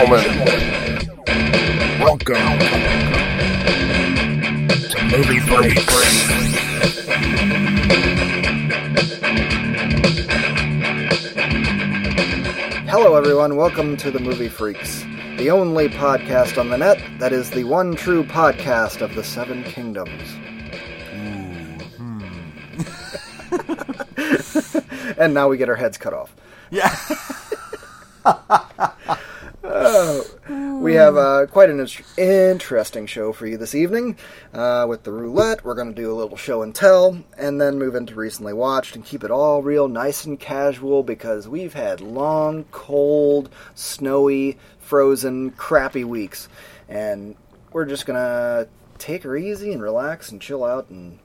gentlemen, welcome to Movie Freaks. Hello, everyone. Welcome to the Movie Freaks, the only podcast on the net that is the one true podcast of the Seven Kingdoms. Mm-hmm. and now we get our heads cut off. Yeah. We have uh, quite an in- interesting show for you this evening. Uh, with the roulette, we're going to do a little show and tell, and then move into recently watched and keep it all real nice and casual because we've had long, cold, snowy, frozen, crappy weeks. And we're just going to take her easy and relax and chill out and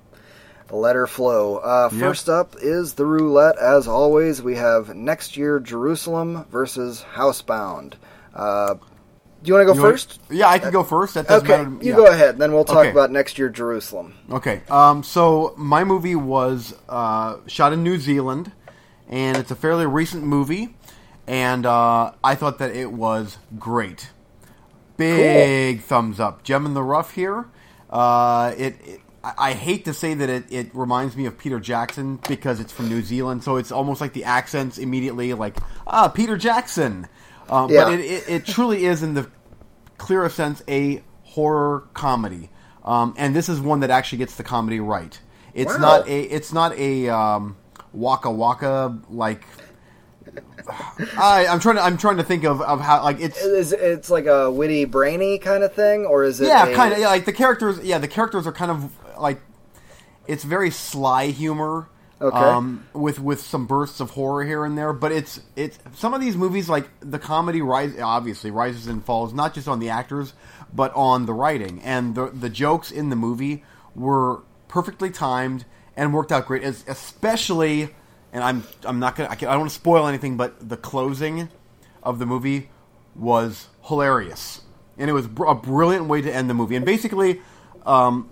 let her flow. Uh, Yep. First up is the roulette. As always, we have next year Jerusalem versus Housebound. Uh, do you want to go You first? yeah, I can go first. That doesn't Okay, matter. you go ahead. Then we'll talk Okay. about next year Jerusalem. Okay. Um, so my movie was uh, shot in New Zealand, and it's a fairly recent movie, and uh, I thought that it was great. Big thumbs up. Gem in the rough here. Uh, it, it I I hate to say that it, it reminds me of Peter Jackson because it's from New Zealand, so it's almost like the accents immediately like ah Peter Jackson. Um, Yeah. But it, it, it truly is in the clearest sense a horror comedy, um, and this is one that actually gets the comedy right. It's Wow. not a it's not a um, waka waka like. I, I'm trying to I'm trying to think of, of how like it's Is it's like a witty, brainy kind of thing, or is it? yeah a- kind of yeah, like the characters yeah the characters are kind of like it's very sly humor Okay. um, with with some bursts of horror here and there but it's it's some of these movies like the comedy rise obviously rises and falls not just on the actors but on the writing. And the the jokes in the movie were perfectly timed and worked out great es- especially and I'm I'm not gonna I, can, I don't want to spoil anything but the closing of the movie was hilarious. And it was br- a brilliant way to end the movie. And basically um,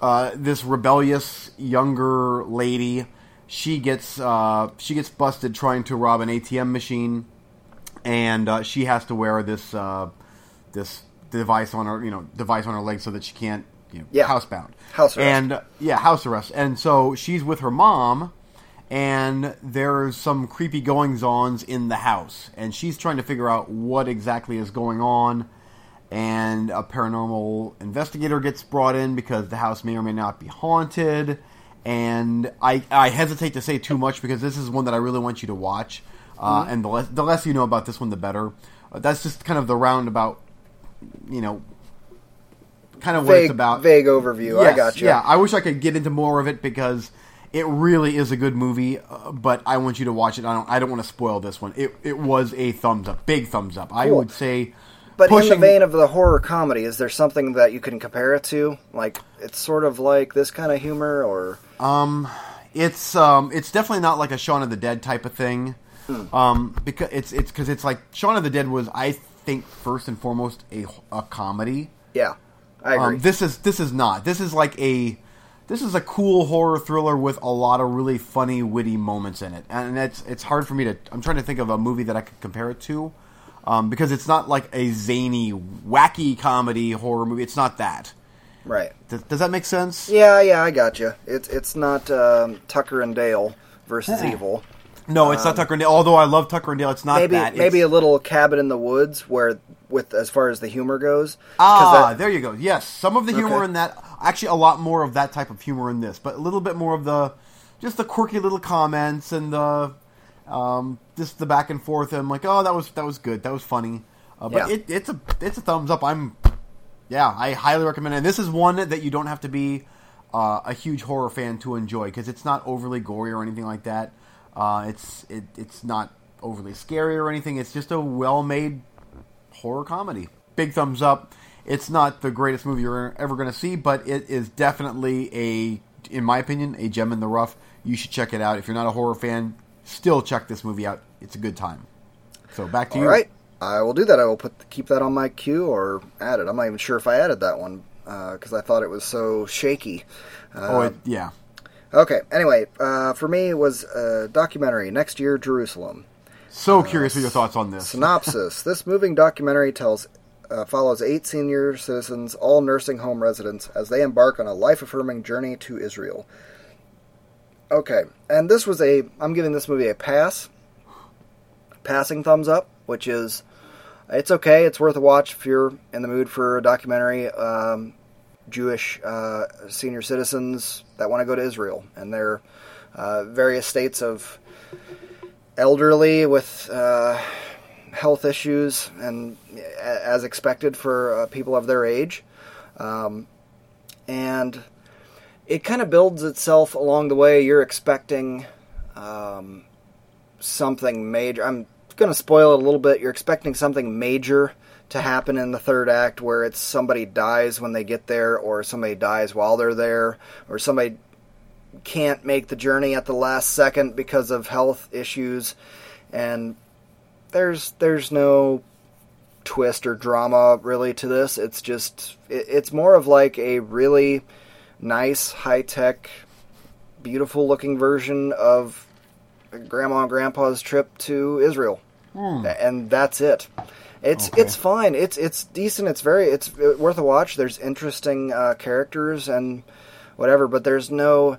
uh, this rebellious younger lady. She gets uh, she gets busted trying to rob an ATM machine, and uh, she has to wear this uh, this device on her you know device on her leg so that she can't you know, Yeah. housebound House arrest. and uh, yeah house arrest and so she's with her mom and there's some creepy goings ons in the house and she's trying to figure out what exactly is going on and a paranormal investigator gets brought in because the house may or may not be haunted. And I, I hesitate to say too much because this is one that I really want you to watch. Uh, Mm-hmm. And the less, the less you know about this one, the better. Uh, that's just kind of the roundabout, you know, kind of what vague, it's about. vague overview. I got you. Yeah, I wish I could get into more of it because it really is a good movie. Uh, but I want you to watch it. I don't. I don't want to spoil this one. It it was a thumbs up, big thumbs up. I would say. But pushing, in the vein of the horror comedy, is there something that you can compare it to? Like it's sort of like this kind of humor, or um, It's um, it's definitely not like a Shaun of the Dead type of thing. Hmm. Um, because it's it's because it's like Shaun of the Dead was I think first and foremost a a comedy. yeah, I agree. Um, this is this is not. This is like a this is a cool horror thriller with a lot of really funny, witty moments in it, and it's it's hard for me to. I'm trying to think of a movie that I could compare it to, um, because it's not like a zany, wacky comedy horror movie. It's not that. right. Does, does that make sense? Yeah, yeah, I got you. It's it's not um, Tucker and Dale versus Evil. No, it's not Tucker and Dale. Although I love Tucker and Dale, it's not Um, Maybe that. maybe It's- a little cabin in the woods where with as far as the humor goes. Ah, that- there you go. Yes, some of the humor Okay. in that. Actually, a lot more of that type of humor in this, but a little bit more of the just the quirky little comments and the um, just the back and forth. And I'm like, oh, that was that was good. That was funny. Uh, but Yeah. it, it's a it's a thumbs up. I'm yeah, I highly recommend it. And this is one that you don't have to be uh, a huge horror fan to enjoy because it's not overly gory or anything like that. Uh, it's it, it's not overly scary or anything. It's just a well made horror comedy. Big thumbs up. It's not the greatest movie you're ever going to see, but it is definitely a, in my opinion, a gem in the rough. You should check it out. If you're not a horror fan, still check this movie out. It's a good time. So back to All you. right, I will do that. I will put keep that on my queue or add it. I'm not even sure if I added that one because I thought it was so shaky. Oh, it, yeah. Okay. Anyway, uh, for me, it was a documentary. Next year, Jerusalem. So curious for your thoughts on this. Synopsis: This moving documentary tells uh, follows eight senior citizens, all nursing home residents, as they embark on a life-affirming journey to Israel. Okay, and this was a. I'm giving this movie a pass. Passing thumbs up, which is it's okay. It's worth a watch if you're in the mood for a documentary. Um, Jewish uh, senior citizens that want to go to Israel and their uh, various states of elderly with uh, health issues, and as expected for uh, people of their age. Um, and it kind of builds itself along the way. You're expecting um, something major. I'm going to spoil it a little bit. You're expecting something major to happen in the third act where it's somebody dies when they get there, or somebody dies while they're there, or somebody can't make the journey at the last second because of health issues, and there's there's no twist or drama really to this. It's just it, it's more of like a really nice, high tech, beautiful looking version of Grandma and Grandpa's trip to Israel, and that's it. It's Okay. it's fine. It's it's decent. It's very it's worth a watch. There's interesting uh, characters and whatever, but there's no.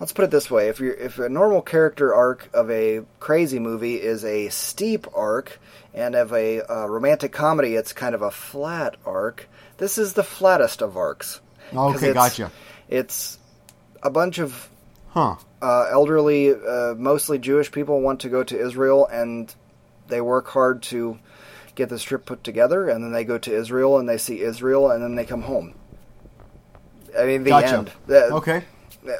Let's put it this way: if you if a normal character arc of a crazy movie is a steep arc, and of a uh, romantic comedy it's kind of a flat arc, this is the flattest of arcs. Okay, it's- gotcha. It's a bunch of Huh. uh, elderly, uh, mostly Jewish people want to go to Israel, and they work hard to get this trip put together, and then they go to Israel and they see Israel, and then they come home. I mean, the Gotcha. end. Uh, Okay.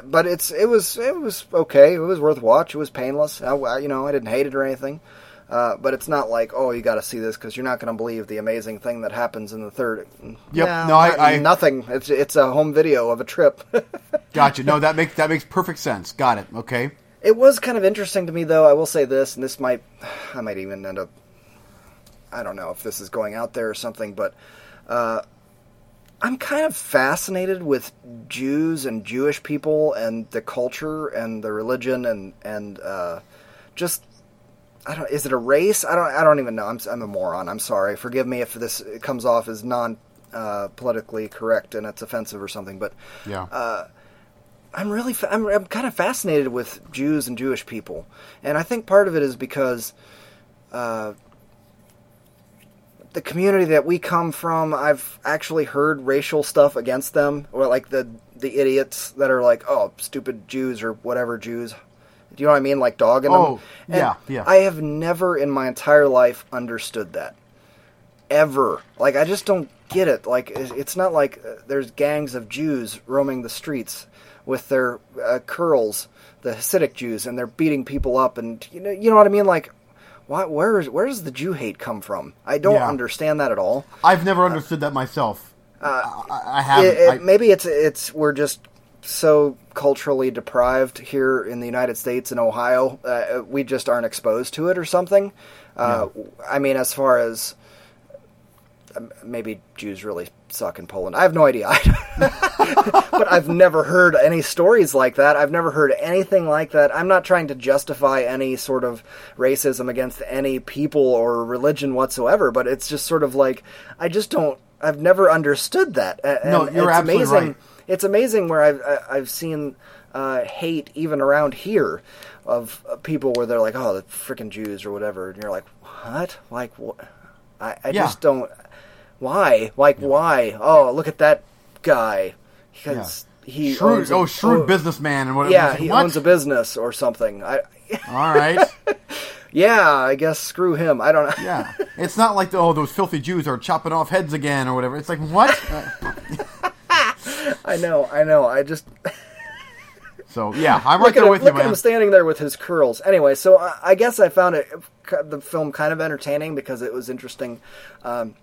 but it's it was it was okay. It was worth watch. It was painless. I- you know, I didn't hate it or anything. Uh, but it's not like oh, you got to see this because you're not going to believe the amazing thing that happens in the third. Yep. Yeah, No, I- not- I- nothing. It's it's a home video of a trip. Gotcha. No, that makes that makes perfect sense. Got it. Okay. It was kind of interesting to me, though. I will say this, and this might, I might even end up. I don't know if this is going out there or something, but uh, I'm kind of fascinated with Jews and Jewish people and the culture and the religion and and uh, just. I don't. Is it a race? I don't. I don't even know. I'm. I'm a moron. I'm sorry. Forgive me if this comes off as non uh, politically correct and it's offensive or something. But Yeah. Uh, I'm really fa- I'm, I'm kind of fascinated with Jews and Jewish people, and I think part of it is because uh, the community that we come from. I've actually heard racial stuff against them, or like the the idiots that are like, oh, stupid Jews or whatever Jews. Do you know what I mean? Like dogging Oh, them. And yeah, yeah. I have never in my entire life understood that ever. Like I just don't get it. Like it's not like uh, there's gangs of Jews roaming the streets with their uh, curls, the Hasidic Jews, and they're beating people up, and you know, you know what I mean. Like, why, where is where does the Jew hate come from? I don't Yeah. understand that at all. I've never understood that myself. I, I haven't. It, it- maybe it's it's we're just so culturally deprived here in the United States and Ohio. Uh, we just aren't exposed to it or something. Uh, I mean, as far as um, maybe Jews really suck in Poland. I have no idea. but I've never heard any stories like that. I've never heard anything like that. I'm not trying to justify any sort of racism against any people or religion whatsoever, but it's just sort of like I just don't I've never understood that. A- No, you're it's absolutely amazing. right. It's amazing where I've I've seen uh, hate even around here of uh, people where they're like, "Oh, the freaking Jews" or whatever, and you're like, "What? Like what?" I, I Yeah. just don't. Why? Like why? Oh, look at that guy. Because he shrewd. a- oh, shrewd oh, businessman and whatever. Yeah, he what? owns a business or something. I, All right. yeah, I guess screw him. I don't know. Yeah. It's not like oh those filthy Jews are chopping off heads again or whatever. It's like what? Uh, I know. I know. I just so yeah, I'm right there him, with you, at him standing there with his curls. Anyway, so I, I guess I found it the film kind of entertaining because it was interesting um,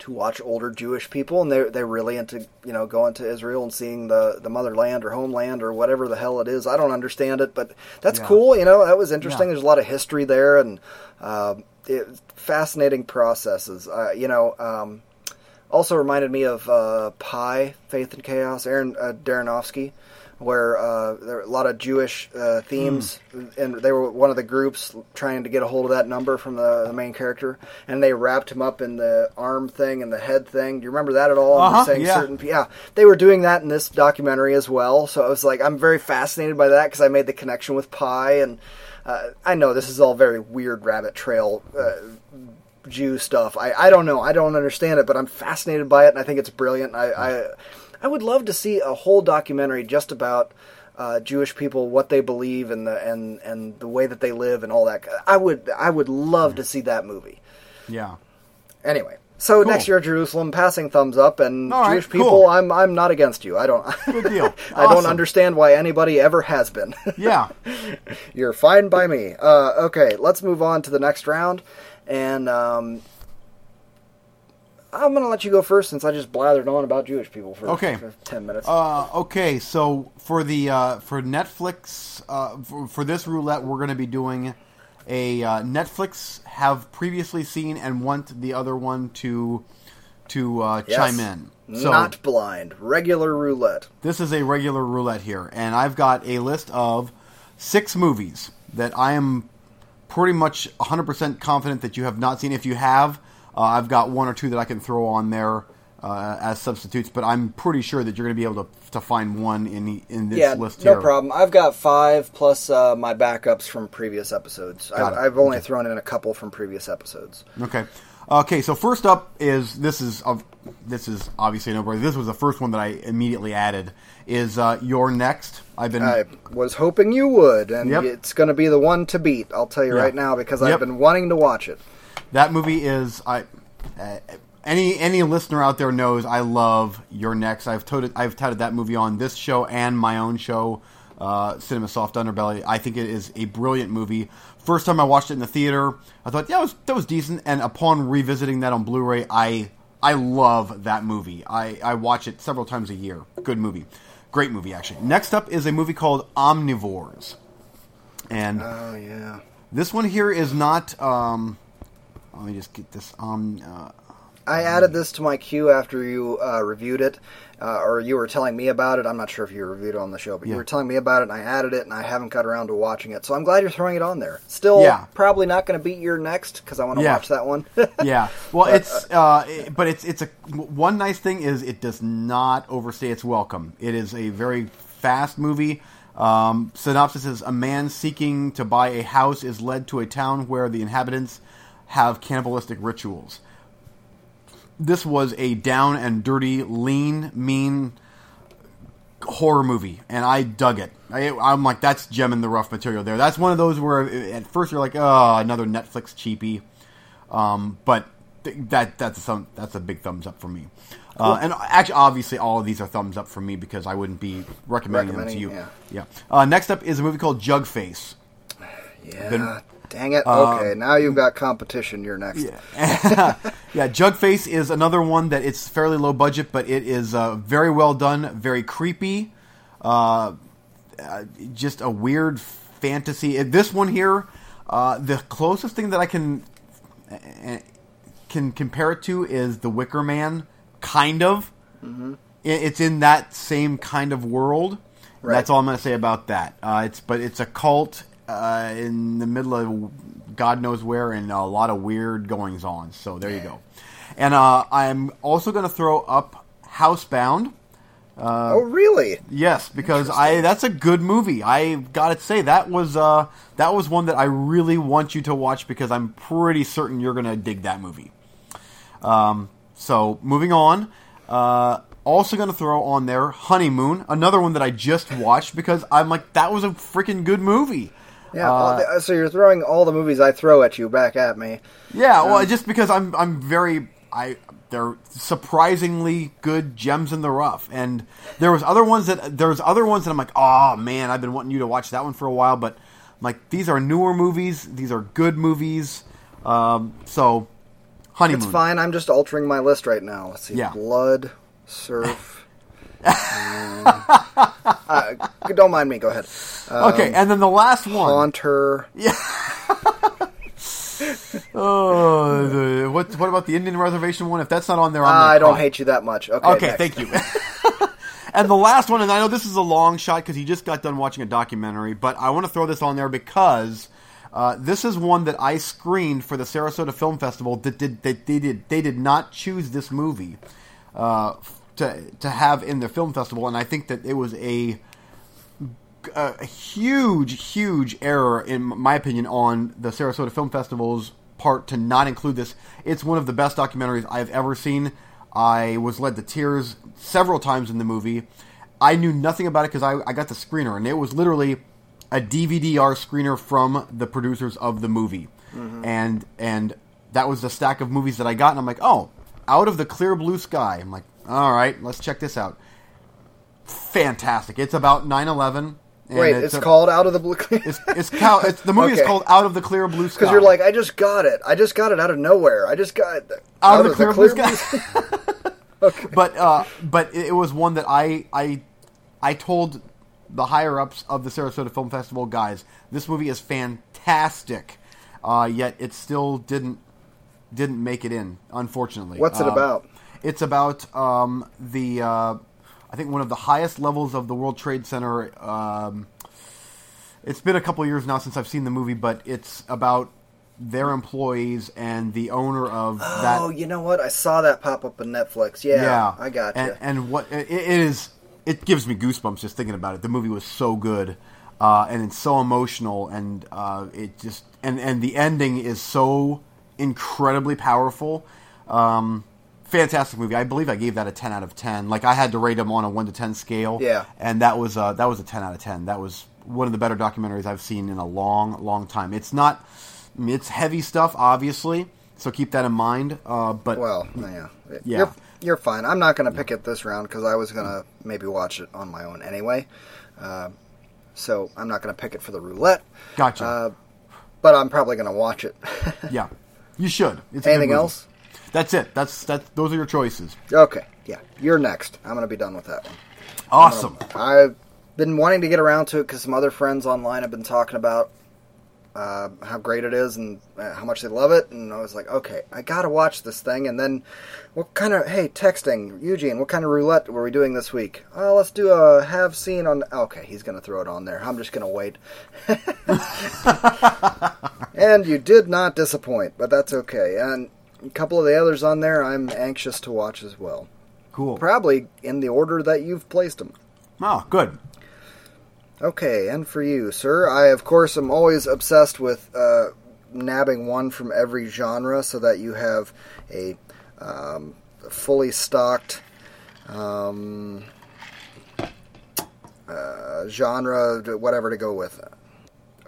to watch older Jewish people, and they they're really into you know going to Israel and seeing the the motherland or homeland or whatever the hell it is. I don't understand it, but that's Yeah. cool. You know, that was interesting. Yeah. There's a lot of history there and um it, fascinating processes. Uh, you know. Um, Also reminded me of uh, Pi, Faith and Chaos, Aaron uh, Darrenofsky, where uh, there were a lot of Jewish uh, themes, and they were one of the groups trying to get a hold of that number from the, the main character, and they wrapped him up in the arm thing and the head thing. Do you remember that at all? Uh-huh, saying yeah. certain, yeah, they were doing that in this documentary as well. So I was like, I'm very fascinated by that because I made the connection with Pi, and uh, I know this is all very weird rabbit trail. Uh, Jew stuff. I, I don't know. I don't understand it, but I'm fascinated by it, and I think it's brilliant. I I, I would love to see a whole documentary just about uh, Jewish people, what they believe, and the and and the way that they live, and all that. I would I would love to see that movie. Yeah. Anyway, so Cool. next year Jerusalem, passing thumbs up, and right, Jewish people, cool. I'm I'm not against you. I don't. Good deal. I don't understand why anybody ever has been. Yeah. You're fine by me. Uh, okay, let's move on to the next round, and um, I'm going to let you go first since I just blathered on about Jewish people for, Okay. for ten minutes. Uh, okay, so for the uh, for Netflix uh, for, for this roulette, we're going to be doing a uh, Netflix have previously seen and want the other one to to uh, Yes. chime in. So Not blind, regular roulette. this is a regular roulette here, and I've got a list of six movies that I am pretty much 100% confident that you have not seen. If you have, uh, I've got one or two that I can throw on there uh, as substitutes, but I'm pretty sure that you're going to be able to, to find one in the, in this yeah, list no here. problem. I've got five plus uh, my backups from previous episodes. Got I've. I've only Okay. thrown in a couple from previous episodes. Okay. Okay, so first up is this is of this is obviously no brainer. This was the first one that I immediately added. Is uh, you're next? I've been I was hoping you would, and Yep. it's going to be the one to beat. I'll tell you Yeah. right now because Yep. I've been wanting to watch it. That movie is I. Uh, any any listener out there knows I love You're Next. I've touted I've touted that movie on this show and my own show, uh, Cinema Soft Underbelly. I think it is a brilliant movie. First time I watched it in the theater, I thought yeah, it was that was decent. And upon revisiting that on Blu-ray, I I love that movie. I I watch it several times a year. Good movie, great movie actually. Next up is a movie called Omnivores, and Oh yeah. this one here is not. Um, let me just get this. Um, uh, I added this to my queue after you uh, reviewed it, uh, or you were telling me about it. I'm not sure if you reviewed it on the show, but you were telling me about it, and I added it, and I haven't got around to watching it. So I'm glad you're throwing it on there. Still, Yeah. probably not going to beat you're next because I want to Yeah. watch that one. yeah. Well, it's uh, it- but it's it's a one nice thing is it does not overstay its welcome. It is a very fast movie. Um, synopsis is a man seeking to buy a house is led to a town where the inhabitants have cannibalistic rituals. This was a down and dirty, lean, mean horror movie, and I dug it. I, I'm like, that's gem in the rough material there. That's one of those where at first you're like, oh, another Netflix cheapie, um, but th- that that's a thumb, that's a big thumbs up for me. Uh, and actually, obviously, all of these are thumbs up for me because I wouldn't be recommending, them to you. yeah. Yeah. Uh, next up is a movie called Jugface. yeah. Been- Dang it. Um, Okay, now you've got competition. You're next. yeah, Jugface is another one that it's fairly low budget, but it is uh, very well done, very creepy, uh, uh, just a weird fantasy. This one here, uh, the closest thing that I can uh, can compare it to is The Wicker Man, kind of. Mm-hmm. It's in that same kind of world. Right. That's all I'm going to say about that. Uh, it's but it's a cult uh, in the middle of God knows where, and a lot of weird goings on. So there you go. And uh, I'm also going to throw up Housebound. oh, really? Yes, because I that's a good movie. I got to say that was uh, that was one that I really want you to watch because I'm pretty certain you're going to dig that movie. Um, so moving on, uh, also going to throw on there Honeymoon, another one that I just watched because I'm like that was a freaking good movie. Yeah. Uh, the- so you're throwing all the movies I throw at you back at me. Yeah, well, just because I'm I'm very I they're surprisingly good gems in the rough, and there was other ones that there's other ones that I'm like, oh man, I've been wanting you to watch that one for a while, but I'm like these are newer movies, these are good movies, um, so honeymoon. It's fine. I'm just altering my list right now. Let's see. Yeah. Blood, surf. Um, uh, don't mind me. Go ahead. Okay, and then the last one, Haunter. Yeah. Oh, the, what what about the Indian reservation one? If that's not on there, I'm gonna I don't cry. hate you that much. Okay, Okay, next. thank you. and the last one, and I know this is a long shot because he just got done watching a documentary, but I want to throw this on there because uh, this is one that I screened for the Sarasota Film Festival. That did that they did they did not choose this movie uh, to to have in the film festival, and I think that it was a a huge, huge error, in my opinion, on the Sarasota Film Festival's part to not include this. It's one of the best documentaries I've ever seen. I was led to tears several times in the movie. I knew nothing about it because I, I got the screener, and it was literally a DVD-R screener from the producers of the movie, mm-hmm. and and that was the stack of movies that I got, and I'm like, oh, out of the clear blue sky. I'm like, all right, let's check this out. Fantastic! It's about 9/11. Wait, it's, a- called Out of the Blue. it's it's, cow, it's the movie is called Out of the Clear Blue Sky. Because you're like, I just got it. I just got it out of nowhere. I just got it out, of the clear, blue sky. okay. but uh, but it was one that I I I told the higher ups of the Sarasota Film Festival guys, this movie is fantastic. Uh, yet it still didn't didn't make it in, unfortunately. What's it Uh, about? It's about um, the uh, I think one of the highest levels of the World Trade Center. Um, it's been a couple of years now since I've seen the movie, but it's about their employees and the owner of that Oh, you know what? I saw that pop up on Netflix. Yeah, yeah. I got you. and, and what it, it is, it gives me goosebumps just thinking about it. The movie was so good, uh, and it's so emotional, and uh, it just and and the ending is so incredibly powerful. Um, fantastic movie. I believe I gave that a ten out of ten. Like I had to rate them on a one to ten scale. Yeah. and that was uh, that was a ten out of ten. That was one of the better documentaries I've seen in a long, long time. It's not. It's heavy stuff, obviously. So keep that in mind. Uh, but well, yeah, Yeah. You're, you're fine. I'm not going to pick it this round because I was going to maybe watch it on my own anyway. Uh, so I'm not going to pick it for the roulette. gotcha. Uh, but I'm probably going to watch it. Yeah, you should. It's Anything else? That's it. That's that's those are your choices. Okay, yeah, you're next. I'm going to be done with that one. Awesome. I've been wanting to get around to it because some other friends online have been talking about uh, how great it is and uh, how much they love it, and I was like, okay, I gotta watch this thing. And then, what kind of hey texting Eugene? What kind of roulette were we doing this week? Oh, let's do a have seen on. Okay, he's gonna throw it on there. I'm just gonna wait. and you did not disappoint, but that's okay. And a couple of the others on there, I'm anxious to watch as well. cool. Probably in the order that you've placed them. Oh, good. Okay, and for you, sir, I of course am always obsessed with uh, nabbing one from every genre so that you have a um, fully stocked um, uh, genre, whatever to go with.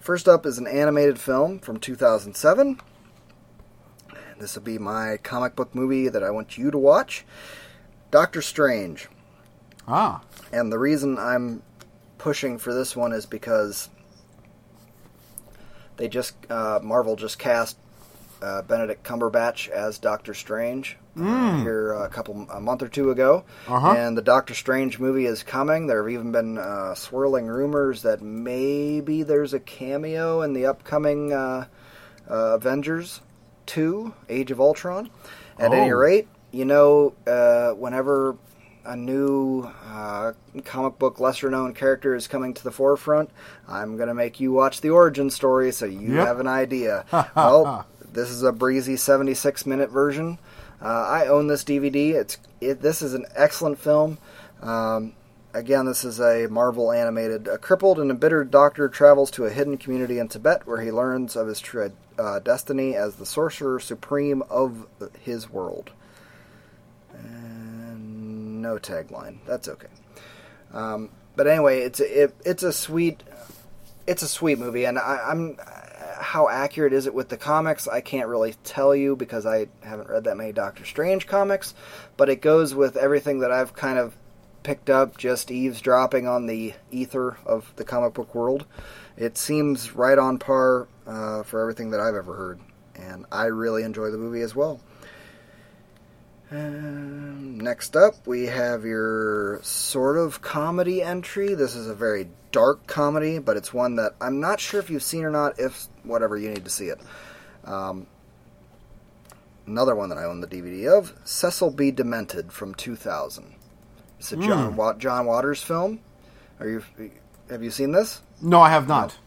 First up is an animated film from 2007. This will be my comic book movie that I want you to watch Doctor Strange. Ah, And the reason I'm pushing for this one is because they just uh, Marvel just cast uh, Benedict Cumberbatch as Doctor Strange uh, here a couple a month or two ago, Uh-huh. and the Doctor Strange movie is coming. There have even been uh, swirling rumors that maybe there's a cameo in the upcoming uh, uh, Avengers two: Age of Ultron. At any Oh. rate, you know, uh, whenever a new uh, comic book lesser known character is coming to the forefront, I'm going to make you watch the origin story so you Yep. have an idea. well, this is a breezy 76 minute version. Uh, I own this DVD. It's it, This is an excellent film. Um, again, this is a Marvel animated. A crippled and embittered doctor travels to a hidden community in Tibet where he learns of his true uh, destiny as the sorcerer supreme of his world. And no tagline. That's okay. Um, but anyway, it's a, it, it's a sweet it's a sweet movie, and I, I'm how accurate is it with the comics? I can't really tell you because I haven't read that many Doctor Strange comics, but it goes with everything that I've kind of picked up, just eavesdropping on the ether of the comic book world. It seems right on par uh, for everything that I've ever heard, and I really enjoy the movie as well. Um, next up, we have your sort of comedy entry. This is a very dark comedy, but it's one that I'm not sure if you've seen or not. If whatever, you need to see it. Um, another one that I own the DVD of, Cecil B. Demented from 2000. It's a John hmm. Wa- John Waters film. Are you have you seen this? No, I have not.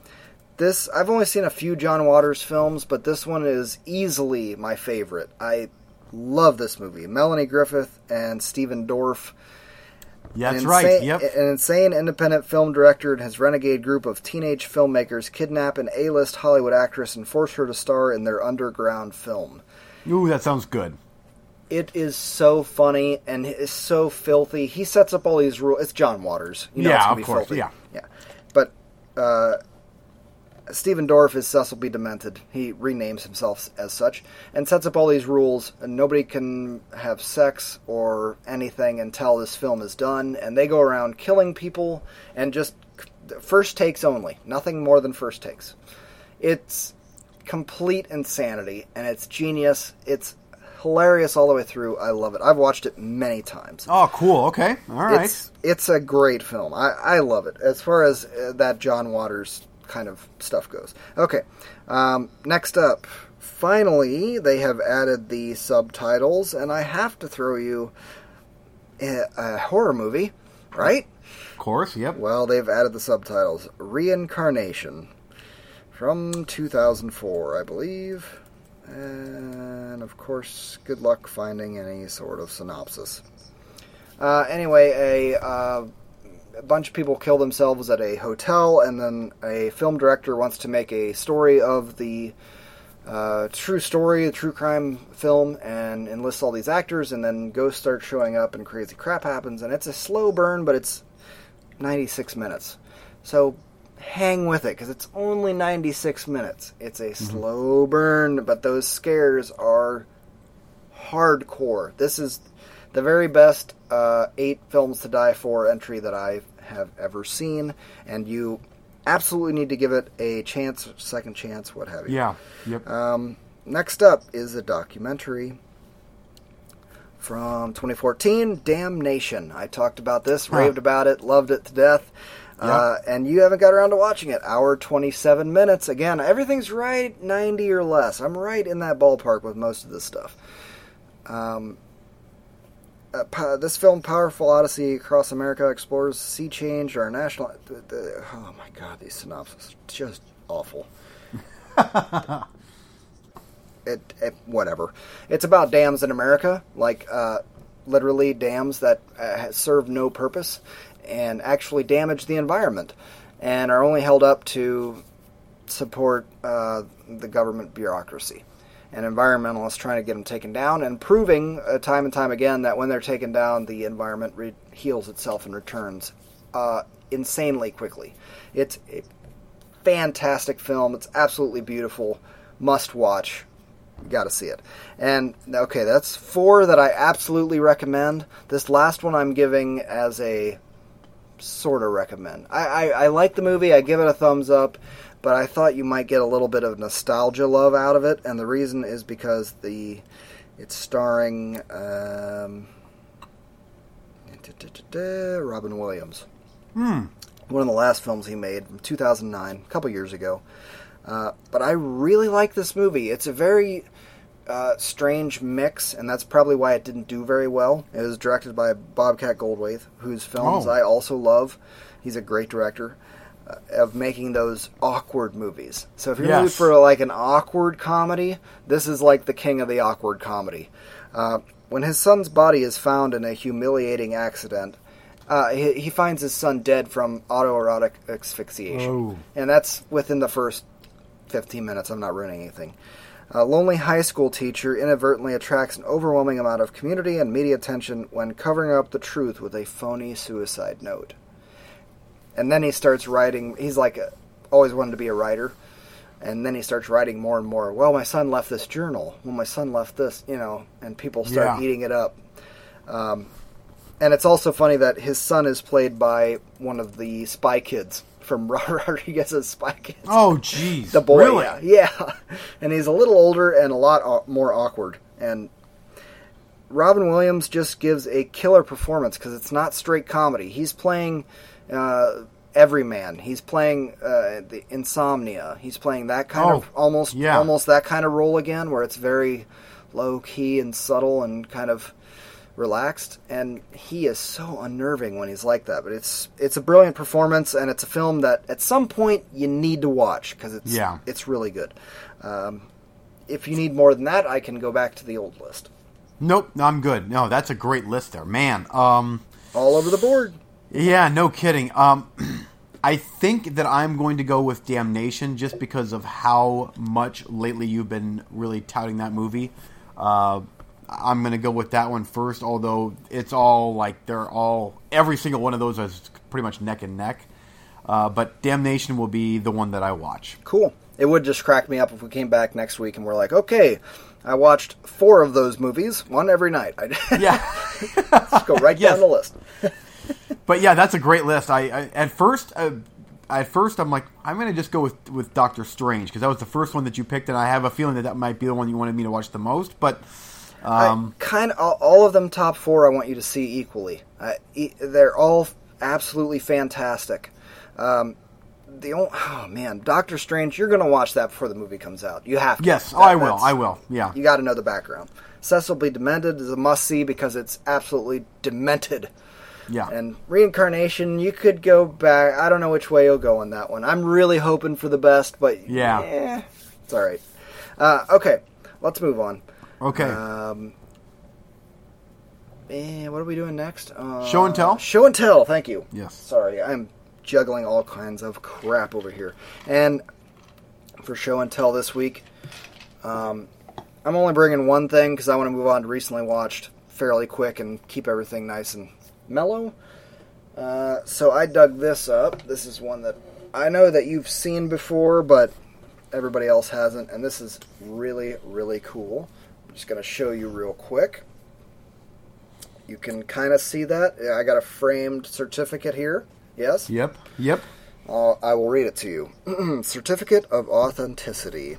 This I've only seen a few John Waters films, but this one is easily my favorite. I love this movie. Melanie Griffith and Stephen Dorff. Yeah, that's An right. Yep. An insane independent film director and his renegade group of teenage filmmakers kidnap an A-list Hollywood actress and force her to star in their underground film. Ooh, that sounds good. It is so funny and it's so filthy. He sets up all these rules. It's John Waters. You know Yeah, of be course, filthy. yeah. yeah. But uh, Stephen Dorff is Cecil B. Demented. He renames himself as such and sets up all these rules, and nobody can have sex or anything until this film is done. And they go around killing people and just first takes only, nothing more than first takes. It's complete insanity, and it's genius. It's hilarious all the way through. I love it. I've watched it many times. Oh, cool. Okay. All right. It's it's a great film. I, I love it as far as uh, that John Waters kind of stuff goes. Okay, um, next up, finally they have added the subtitles, and I have to throw you a, a horror movie, right? of course. Yep. Well, they've added the subtitles. Reincarnation from 2004, I believe. And of course, good luck finding any sort of synopsis. Uh, anyway, a, uh, a bunch of people kill themselves at a hotel, and then a film director wants to make a story of the uh, true story, a true crime film, and enlists all these actors, and then ghosts start showing up, and crazy crap happens, and it's a slow burn, but it's 96 minutes. So hang with it because it's only 96 minutes. It's a slow burn, but those scares are hardcore. This is the very best uh, eight films to die for entry that I have ever seen, and you absolutely need to give it a chance, second chance, what have you. Yeah. Yep. Um, next up is a documentary from 2014, Damnation. I talked about this, Huh. raved about it, loved it to death. Uh, and you haven't got around to watching it. Hour 27 minutes. Again, everything's right 90 or less. I'm right in that ballpark with most of this stuff. Um, uh, po- this film, Powerful Odyssey Across America, explores sea change, our national. Oh my god, these synopses are just awful. it, it whatever. It's about dams in America, like uh, literally dams that uh, serve no purpose and actually damage the environment, and are only held up to support uh, the government bureaucracy and environmentalists trying to get them taken down and proving uh, time and time again that when they're taken down, the environment re- heals itself and returns uh, insanely quickly. It's a fantastic film. It's absolutely beautiful. Must watch. Got to see it. And okay, that's four that I absolutely recommend. This last one I'm giving as a sort of recommend. I, I, I like the movie. I give it a thumbs up, but I thought you might get a little bit of nostalgia love out of it, and the reason is because the it's starring um, Robin Williams. Hmm. One of the last films he made from 2009, a couple years ago. Uh, but I really like this movie. It's a very uh, strange mix, and that's probably why it didn't do very well. It was directed by Bobcat Goldthwait, whose films Oh. I also love. He's a great director uh, of making those awkward movies. So if you're in the mood Yes. for like an awkward comedy, this is like the king of the awkward comedy. Uh, when his son's body is found in a humiliating accident, uh, he, he finds his son dead from autoerotic asphyxiation, Oh. and that's within the first 15 minutes. I'm not ruining anything. A lonely high school teacher inadvertently attracts an overwhelming amount of community and media attention when covering up the truth with a phony suicide note. And then he starts writing. He's like a, always wanted to be a writer, and then he starts writing more and more. Well, my son left this journal. Well, my son left this, you know, and people start Yeah. eating it up. Um, and it's also funny that his son is played by one of the Spy Kids from Rodriguez's Spy Kids. Oh, jeez. The boy, Really? yeah, yeah. And he's a little older and a lot au- more awkward. And Robin Williams just gives a killer performance because it's not straight comedy. He's playing uh, everyman. He's playing uh, the insomnia. He's playing that kind Oh, of almost yeah. almost that kind of role again, where it's very low key and subtle and kind of relaxed. And he is so unnerving when he's like that. But it's it's a brilliant performance, and it's a film that at some point you need to watch because it's Yeah. it's really good. Um, if you need more than that, I can go back to the old list. Nope, I'm good. No, that's a great list there, man. Um, All over the board. yeah, no kidding. Um, I think that I'm going to go with Damnation just because of how much lately you've been really touting that movie. Uh, I'm going to go with that one first, although it's all like they're all every single one of those is pretty much neck and neck. Uh, but Damnation will be the one that I watch. Cool. It would just crack me up if we came back next week and we're like, okay, I watched four of those movies, one every night. I Yeah. just go right Yes. down the list. But yeah, that's a great list. I, I at first, uh, at first, I'm like, I'm gonna just go with with Doctor Strange because that was the first one that you picked, and I have a feeling that that might be the one you wanted me to watch the most. But um, I kind of all, of them top four. I want you to see equally. I, e- they're all absolutely fantastic. Um, the only, oh man, Doctor Strange, you're gonna watch that before the movie comes out. You have to. yes, That- I will. I will. Yeah, You got to know the background. Cecil B. Demented is a must see because it's absolutely demented. yeah. And reincarnation, you could go back. I don't know which way you'll go on that one. I'm really hoping for the best, but Yeah. eh, it's all right. Uh, okay, let's move on. Okay. Um, eh, what are we doing next? Uh, Show and tell? Show and tell. Thank you. yes. Sorry, I'm juggling all kinds of crap over here. And for show and tell this week, um, I'm only bringing one thing because I want to move on to recently watched fairly quick and keep everything nice and mellow. Uh, so I dug this up. This is one that I know that you've seen before, but everybody else hasn't, and this is really, really cool. Just going to show you real quick. You can kind of see that. I got a framed certificate here. Yes? Yep. Yep. Uh, I will read it to you. Certificate of Authenticity.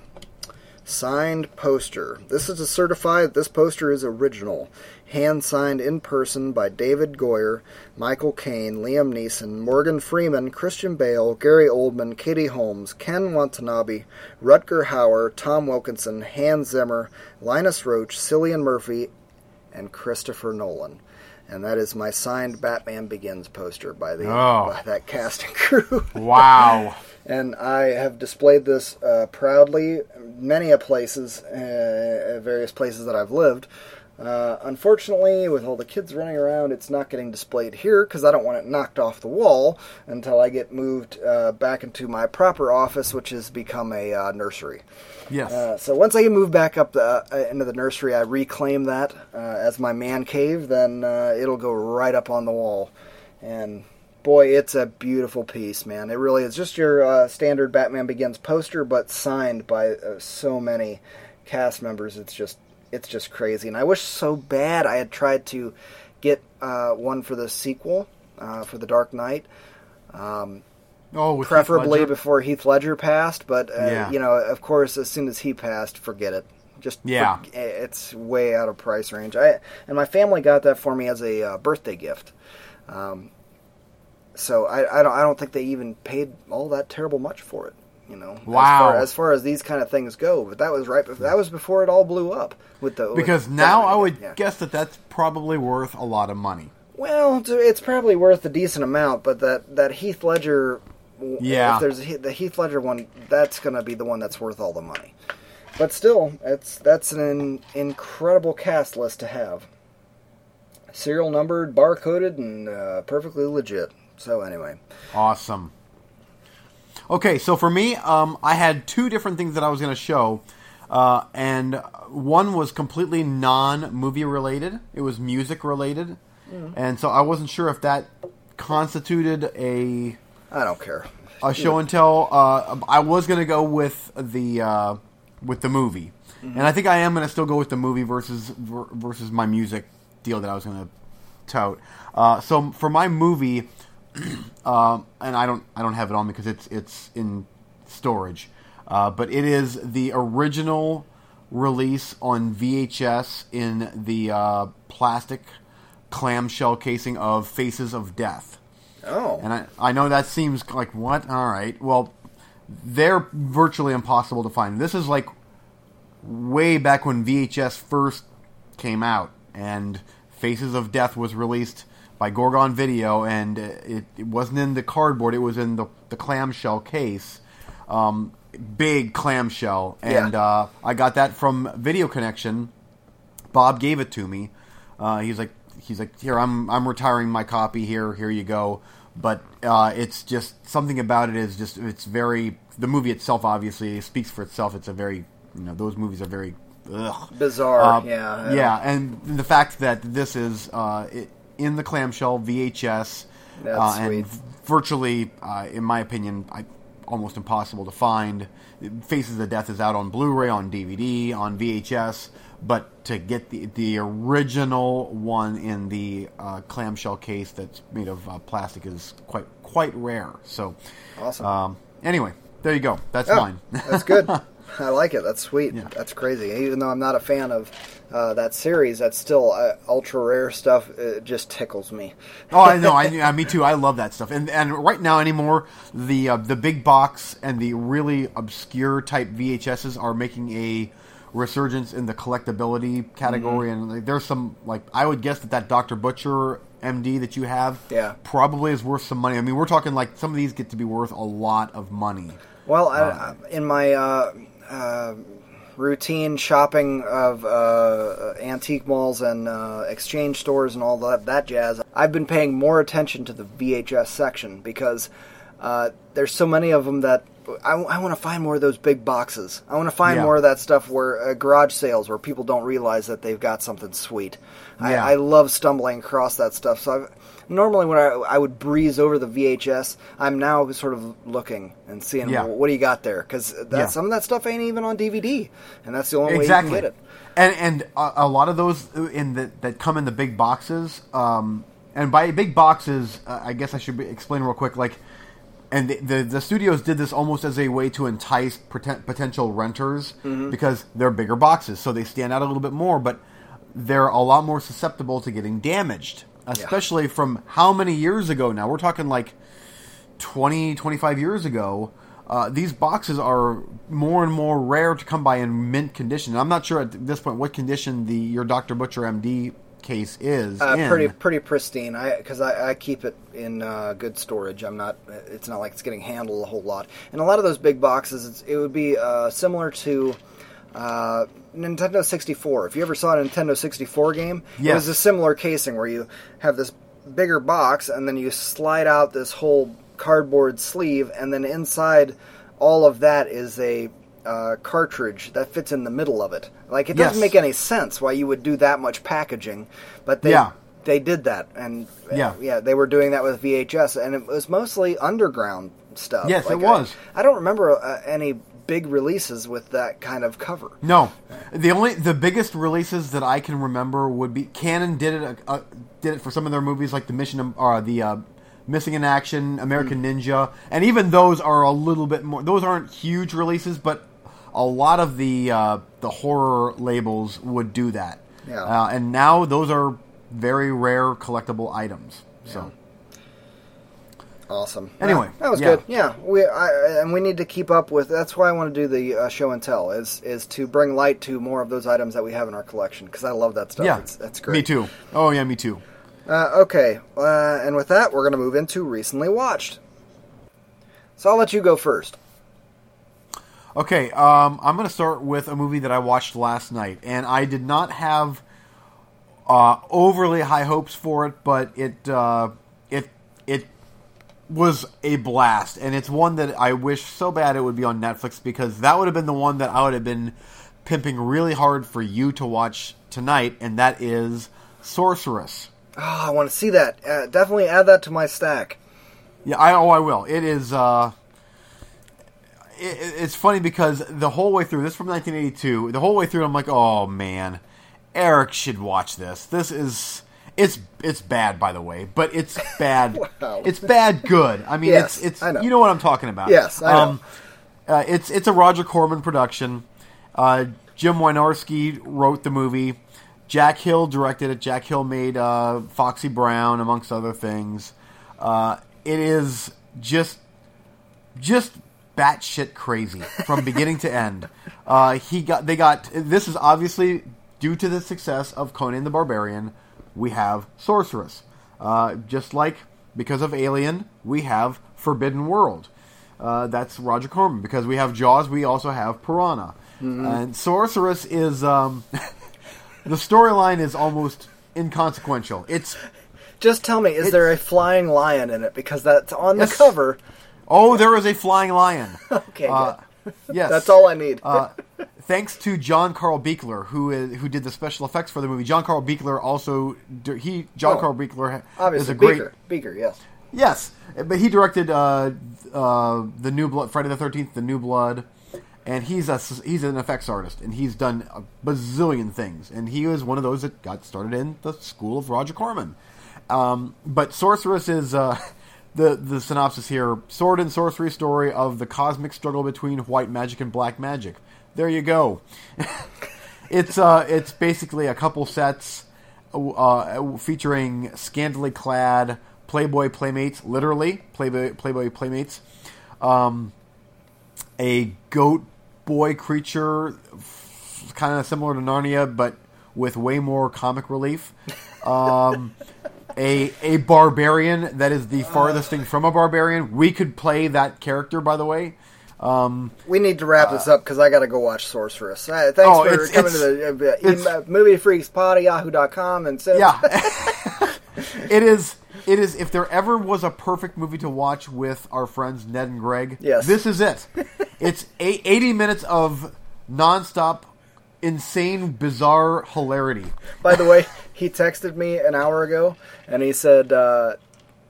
Signed poster. This is to certify that this poster is original. Hand signed in person by David Goyer, Michael Caine, Liam Neeson, Morgan Freeman, Christian Bale, Gary Oldman, Katie Holmes, Ken Watanabe, Rutger Hauer, Tom Wilkinson, Hans Zimmer, Linus Roache, Cillian Murphy, and Christopher Nolan. And that is my signed Batman Begins poster by the Oh. by that cast and crew. Wow. and I have displayed this uh, proudly many a places, uh, various places that I've lived. Uh, unfortunately, with all the kids running around, it's not getting displayed here because I don't want it knocked off the wall until I get moved uh, back into my proper office, which has become a uh, nursery. yes. Uh, so once I can move back up the, uh, into the nursery, I reclaim that uh, as my man cave. Then uh, it'll go right up on the wall, and boy, it's a beautiful piece, man. It really is just your uh, standard Batman Begins poster, but signed by uh, so many cast members. It's just it's just crazy, and I wish so bad I had tried to get uh, one for the sequel uh, for the Dark Knight. Um, oh, with Heath preferably Ledger? before Heath Ledger passed, but uh, Yeah. you know, of course, as soon as he passed, forget it. Just Yeah. for- it's way out of price range. I and my family got that for me as a uh, birthday gift. Um, so I, I don't I don't think they even paid all that terrible much for it. You know, As Wow. far as, far as these kind of things go, but that was right. That was before it all blew up with the with Because now I would yeah. guess that that's probably worth a lot of money. Well, it's- it's probably worth a decent amount, but that, that Heath Ledger, Yeah. if there's a, the Heath Ledger one, that's going to be the one that's worth all the money. But still, it's that's an incredible cast list to have. Serial numbered, barcoded, and uh, perfectly legit. So anyway, Awesome. Okay, so for me, um, I had two different things that I was going to show, uh, and one was completely non-movie related. It was music related, and so I wasn't sure if that constituted a I don't care. a show and tell. Uh, I was going to go with the uh, with the movie, and I think I am going to still go with the movie versus versus my music deal that I was going to tout. Uh, so for my movie, um, and I don't I don't have it on me because it's it's in storage, uh, but it is the original release on VHS in the uh, plastic clamshell casing of Faces of Death. Oh, And I, I know that seems like what? All right. Well, they're virtually impossible to find. This is like way back when VHS first came out, and Faces of Death was released by Gorgon Video, and it, it wasn't in the cardboard; it was in the the clamshell case, um, big clamshell, and Yeah. uh, I got that from Video Connection. Bob gave it to me. Uh, he's like, he's like, here, I'm I'm retiring my copy. Here, here you go. But uh, it's just something about it is just it's very the movie itself obviously speaks for itself. It's a very you know those movies are very ugh. Bizarre, Uh, yeah. yeah, and the fact that this is uh, it, in the clamshell VHS That's uh, and sweet. virtually, uh, in my opinion, I, almost impossible to find. Faces of Death is out on Blu-ray, on DVD, on VHS, but to get the the original one in the uh, clamshell case that's made of uh, plastic is quite quite rare. So, Awesome. um, anyway, there you go. That's Oh, mine. that's good. I like it. That's sweet. Yeah. That's crazy. Even though I'm not a fan of uh, that series, that's still uh, ultra rare stuff. It just tickles me. Oh, I know. I, yeah, me too. I love that stuff. And and right now anymore, the uh, the big box and the really obscure type VHSs are making a resurgence in the collectability category. Mm-hmm. And like, there's some like I would guess that that Dr. Butcher MD that you have, Yeah. probably is worth some money. I mean, we're talking like some of these get to be worth a lot of money. Well, I, I, in my uh, uh, routine shopping of uh, antique malls and uh, exchange stores and all that, that jazz, I've been paying more attention to the VHS section because uh, there's so many of them that I, want to find more of those big boxes. I want to find Yeah. more of that stuff where uh, garage sales where people don't realize that they've got something sweet. Yeah. I, I love stumbling across that stuff. So I've, normally when I, I would breeze over the VHS, I'm now sort of looking and seeing Yeah. well, what do you got there because Yeah. some of that stuff ain't even on DVD, and that's the only exactly. way you can get it. And and a, a lot of those in the, that come in the big boxes. Um, and by big boxes, uh, I guess I should be, explain real quick. Like, and the, the the studios did this almost as a way to entice poten- potential renters Mm-hmm. because they're bigger boxes, so they stand out a little bit more. But they're a lot more susceptible to getting damaged, especially from how many years ago now? We're talking like 20, 25 years ago, uh, these boxes are more and more rare to come by in mint condition. I'm not sure at this point what condition the your Dr. Butcher MD case is. Uh, in. pretty pretty pristine. I because I, I keep it in uh, good storage. I'm not. It's not like it's getting handled a whole lot. And a lot of those big boxes, it's, it would be uh, similar to. Uh, Nintendo 64. If you ever saw a Nintendo 64 game, it was a similar casing where you have this bigger box and then you slide out this whole cardboard sleeve, and then inside all of that is a uh, cartridge that fits in the middle of it. Like it doesn't Yes. make any sense why you would do that much packaging, but they Yeah. they did that, and uh, Yeah. yeah, they were doing that with VHS, and it was mostly underground stuff. Yes, it Like, I- was. I, don't remember uh, any big releases with that kind of cover. No, the only the biggest releases that I can remember would be Cannon did it uh, did it for some of their movies like the Mission or the uh, Missing in Action, American Hmm. Ninja, and even those are a little bit more. Those aren't huge releases, but a lot of the uh, the horror labels would do that. Yeah. uh, and now those are very rare collectible items. So Awesome. Anyway, that was yeah. good. Yeah, we I, and we need to keep up with. That's why I want to do the uh, show and tell is is to bring light to more of those items that we have in our collection because I love that stuff. yeah, it's, that's great. Me too. Oh yeah, me too. Uh, okay, uh, and with that, we're going to move into recently watched. So I'll let you go first. Okay, um, I'm going to start with a movie that I watched last night, and I did not have uh, overly high hopes for it, but it uh, it was a blast, and it's one that I wish so bad it would be on Netflix because that would have been the one that I would have been pimping really hard for you to watch tonight, and that is Sorceress. Oh, I want to see that. Uh, definitely add that to my stack. Yeah, I oh I will. It is. Uh, it, it's funny because the whole way through this from 1982. The whole way through, I'm like, oh man, Eric should watch this. This is it's it's bad by the way, but it's bad. Wow. It's bad good. I mean, Yes, it's it's know. you know what I'm talking about. Yes, I know. uh, it's it's a Roger Corman production. Uh, Jim Wynorski wrote the movie. Jack Hill directed it. Jack Hill made uh, Foxy Brown, amongst other things. Uh, it is just just batshit crazy from beginning to end. Uh, he got they got this is obviously due to the success of Conan the Barbarian. We have Sorceress, uh, just like because of Alien, we have Forbidden World. Uh, that's Roger Corman. Because we have Jaws, we also have Piranha. And Sorceress is um, the storyline is almost inconsequential. It's Just tell me, is there a flying lion in it? Because that's on Yes. the cover. oh, there is a flying lion. Okay, Uh. Yes, that's all I need. uh, thanks to John Carl Buechler, who is, who did the special effects for the movie. John Carl Buechler also he John Oh, Carl Buechler Obviously, is a great Beaker. Beaker, yes. yes, but he directed uh, uh, the New Blood, Friday the Thirteenth, the New Blood, and he's a he's an effects artist, and he's done a bazillion things, and he was one of those that got started in the school of Roger Corman. Um, but Sorceress is. Uh, the, the synopsis here. Sword and sorcery story of the cosmic struggle between white magic and black magic. There you go. It's uh it's basically a couple sets uh, featuring scantily clad playboy playmates literally playboy playboy playmates. Um a goat boy creature kind of similar to narnia but with way more comic relief. Um a a barbarian that is the farthest thing from a barbarian we could play that character by the way um We need to wrap this up because I got to go watch Sorceress. Uh, thanks Oh, for it's- coming it's- to the uh, it's- uh, movie freaks pod yahoo.com and so Yeah. it is. It is. If there ever was a perfect movie to watch with our friends Ned and Greg, Yes. this is it. it's eight, 80 minutes of nonstop, insane, bizarre hilarity. By the way, he texted me an hour ago and he said, uh,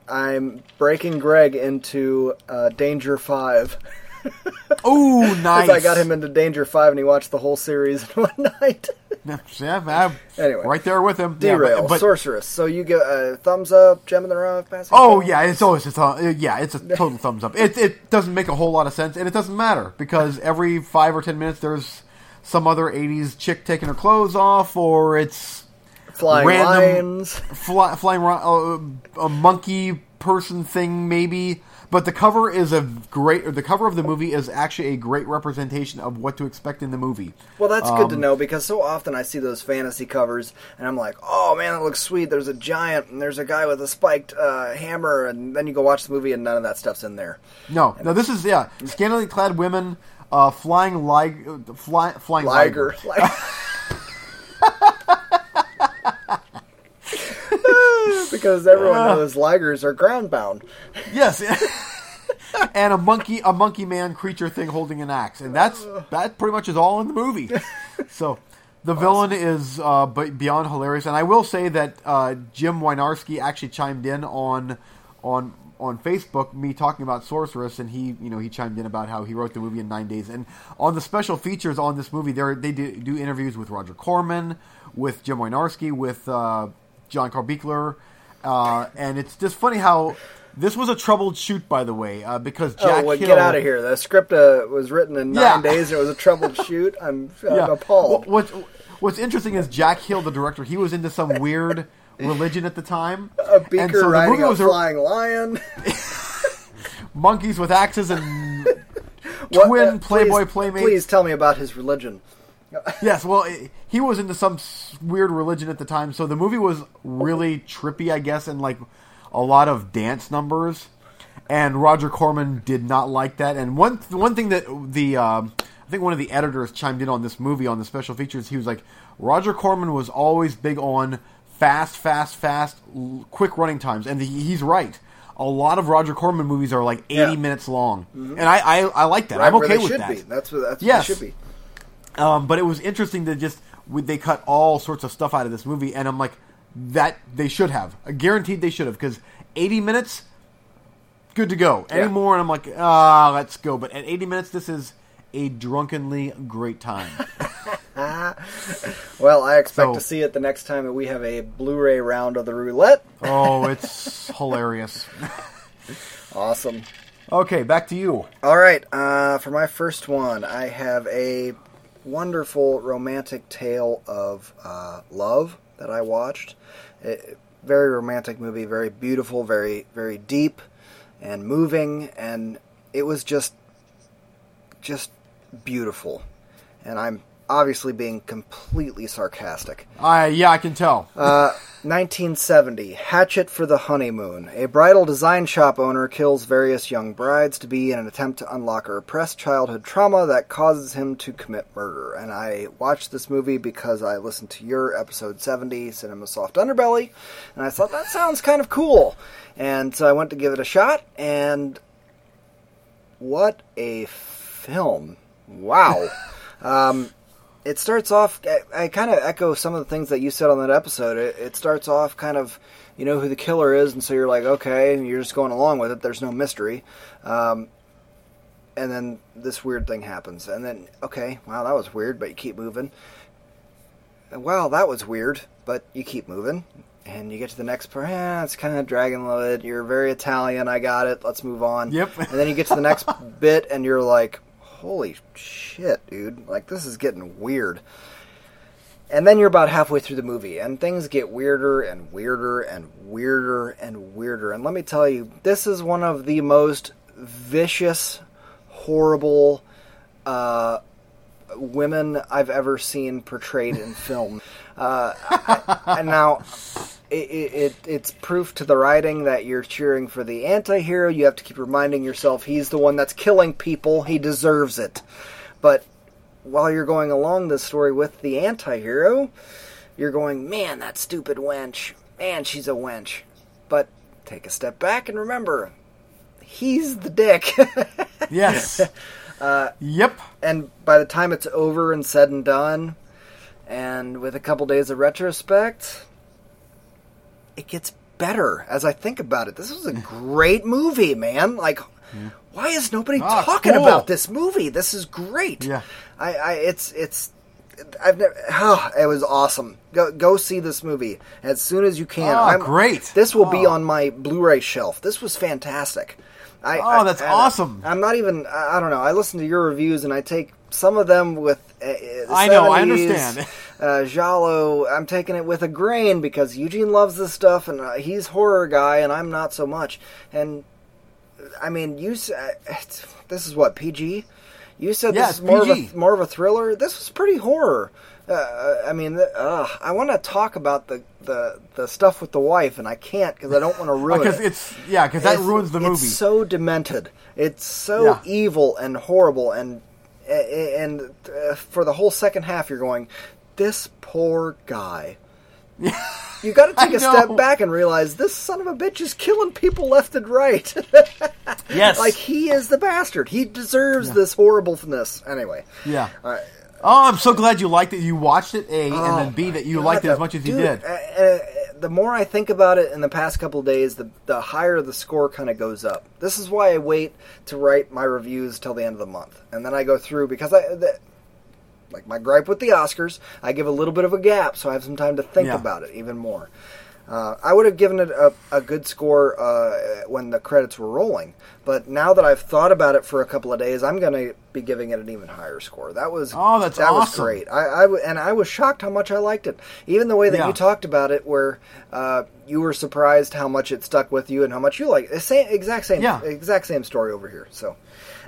I'm breaking Greg into uh, Danger 5. Oh, nice! I got him into Danger 5 and he watched the whole series in one night. Yeah, I'm Anyway. right there with him. Yeah, but- but- Sorceress. So you get a thumbs up, gem in the rough, passing Oh yeah, it's always a th- yeah, it's a total thumbs up. It it doesn't make a whole lot of sense, and it doesn't matter because every five or ten minutes there's some other '80s chick taking her clothes off, or it's Flying random- lions. fly, flying uh, a monkey person thing maybe. But the cover is a great. Or the cover of the movie is actually a great representation of what to expect in the movie. Well, that's good to Um, know because so often I see those fantasy covers and I'm like, oh man, that looks sweet. There's a giant and there's a guy with a spiked uh, hammer, and then you go watch the movie and none of that stuff's in there. No, no, this is yeah, scantily clad women, uh, flying lig- uh, fly, flying Liger. liger. Like- because everyone knows ligers are ground bound. Yes, and a monkey, a monkey man creature thing holding an axe, and that's that pretty much is all in the movie. So the villain is uh, beyond hilarious, and I will say that uh, Jim Wynorski actually chimed in on on on Facebook me talking about Sorceress, and he you know he chimed in about how he wrote the movie in nine days, and on the special features on this movie, there they do, do interviews with Roger Corman, with Jim Wynorski, with uh, John Carl Buechler, uh, and it's just funny how. This was a troubled shoot, by the way, uh, because Jack oh, well, Hill. get out of here. The script uh, was written in nine Yeah. days. It was a troubled shoot. I'm, I'm Yeah. appalled. What, what's interesting is Jack Hill, the director, he was into some weird religion at the time. a And beaker so the riding movie a was a- flying lion. monkeys with axes and What- twin uh, Playboy please, playmates. Please tell me about his religion. Yes, well, i- he was into some weird religion at the time, so the movie was really trippy, I guess, and like a lot of dance numbers. And Roger Corman did not like that. And one one thing that the um, I think one of the editors chimed in on this movie on the special features. He was like, Roger Corman was always big on fast, fast, fast, l- quick running times, and he, he's right. A lot of Roger Corman movies are like eighty Yeah. minutes long, and I, I I like that. Right I'm okay with that. be. That's what that's Yes. what it should be. Um, but it was interesting to just they cut all sorts of stuff out of this movie, and I'm like, that they should have, guaranteed they should have, because 80 minutes, good to go. Any Yeah. more, and I'm like, ah, let's go. But at 80 minutes, this is a drunkenly great time. Well, I expect So- to see it the next time that we have a Blu-ray round of the roulette. oh, it's hilarious. Awesome. Okay, back to you. All right, uh, for my first one, I have a wonderful romantic tale of uh, love that I watched. It, very romantic movie, very beautiful, very very deep and moving, and it was just just beautiful, and I'm obviously being completely sarcastic. I yeah, I can tell. Uh, 1970, Hatchet for the Honeymoon. A bridal design shop owner kills various young brides to be in an attempt to unlock a repressed childhood trauma that causes him to commit murder. And I watched this movie because I listened to your episode 70, Cinema Soft Underbelly, and I thought that sounds kind of cool. And so I went to give it a shot, and what a film! Wow. um, it starts off. I, I kind of echo some of the things that you said on that episode. It, it starts off kind of, you know, who the killer is, and so you're like, okay, and you're just going along with it. There's no mystery. Um, and then this weird thing happens, and then okay, wow, that was weird, but you keep moving. Wow, that was weird, but you keep moving, and you get to the next part. Eh, it's kind of dragging a little bit. You're very Italian. I got it. Let's move on. Yep. and then you get to the next bit, and you're like, holy shit, dude. Like, this is getting weird. And then you're about halfway through the movie, and things get weirder and weirder and weirder and weirder. And let me tell you, this is one of the most vicious, horrible uh, women I've ever seen portrayed in film. Uh, and now, it, it, it's proof to the writing that you're cheering for the anti-hero. You have to keep reminding yourself he's the one that's killing people. He deserves it. But while you're going along this story with the anti-hero, you're going, man, that stupid wench. Man, she's a wench. But take a step back and remember, he's the dick. Yes. Uh, yep. and by the time it's over and said and done, and with a couple days of retrospect, it gets better as I think about it. This was a great movie, man. Like, why is nobody Ah, talking cool. about this movie? This is great. Yeah. I, I it's it's. I've never. Oh, it was awesome. Go go see this movie as soon as you can. Ah, great. This will be Oh. on my Blu-ray shelf. This was fantastic. I, Oh, I- that's and awesome. I'm not even. I I don't know. I listen to your reviews and I take some of them with. Uh, uh, I know, I understand. Uh, Giallo, I'm taking it with a grain because Eugene loves this stuff and uh, he's horror guy and I'm not so much. And I mean, you. s- uh, This is what PG. You said Yeah, this is more of a more of a thriller. This was pretty horror. Uh, I mean, uh, I want to talk about the, the the stuff with the wife, and I can't because I don't want to ruin Because it. it's yeah, because that ruins the movie. It's so demented. It's so Yeah. evil and horrible, and and uh, for the whole second half, you're going, this poor guy. You got to take a step back and realize this son of a bitch is killing people left and right. yes. like he is the bastard. He deserves this horribleness. Anyway, yeah. Oh, I'm so glad you liked it. You watched it, A, and Oh, then B, that you God, liked it as much as you did. uh, uh, the more I think about it in the past couple days, the the higher the score kind of goes up. This is why I wait to write my reviews till the end of the month, and then I go through because I. The, like my gripe with the Oscars, I give a little bit of a gap so I have some time to think Yeah. about it even more. Uh, I would have given it a, a good score uh, when the credits were rolling, but now that I've thought about it for a couple of days, I'm going to be giving it an even higher score. That was Oh, that's that was awesome. great. I, I and I was shocked how much I liked it. Even the way that Yeah. you talked about it, where uh, you were surprised how much it stuck with you and how much you like. it. Same exact same Yeah. exact same story over here. So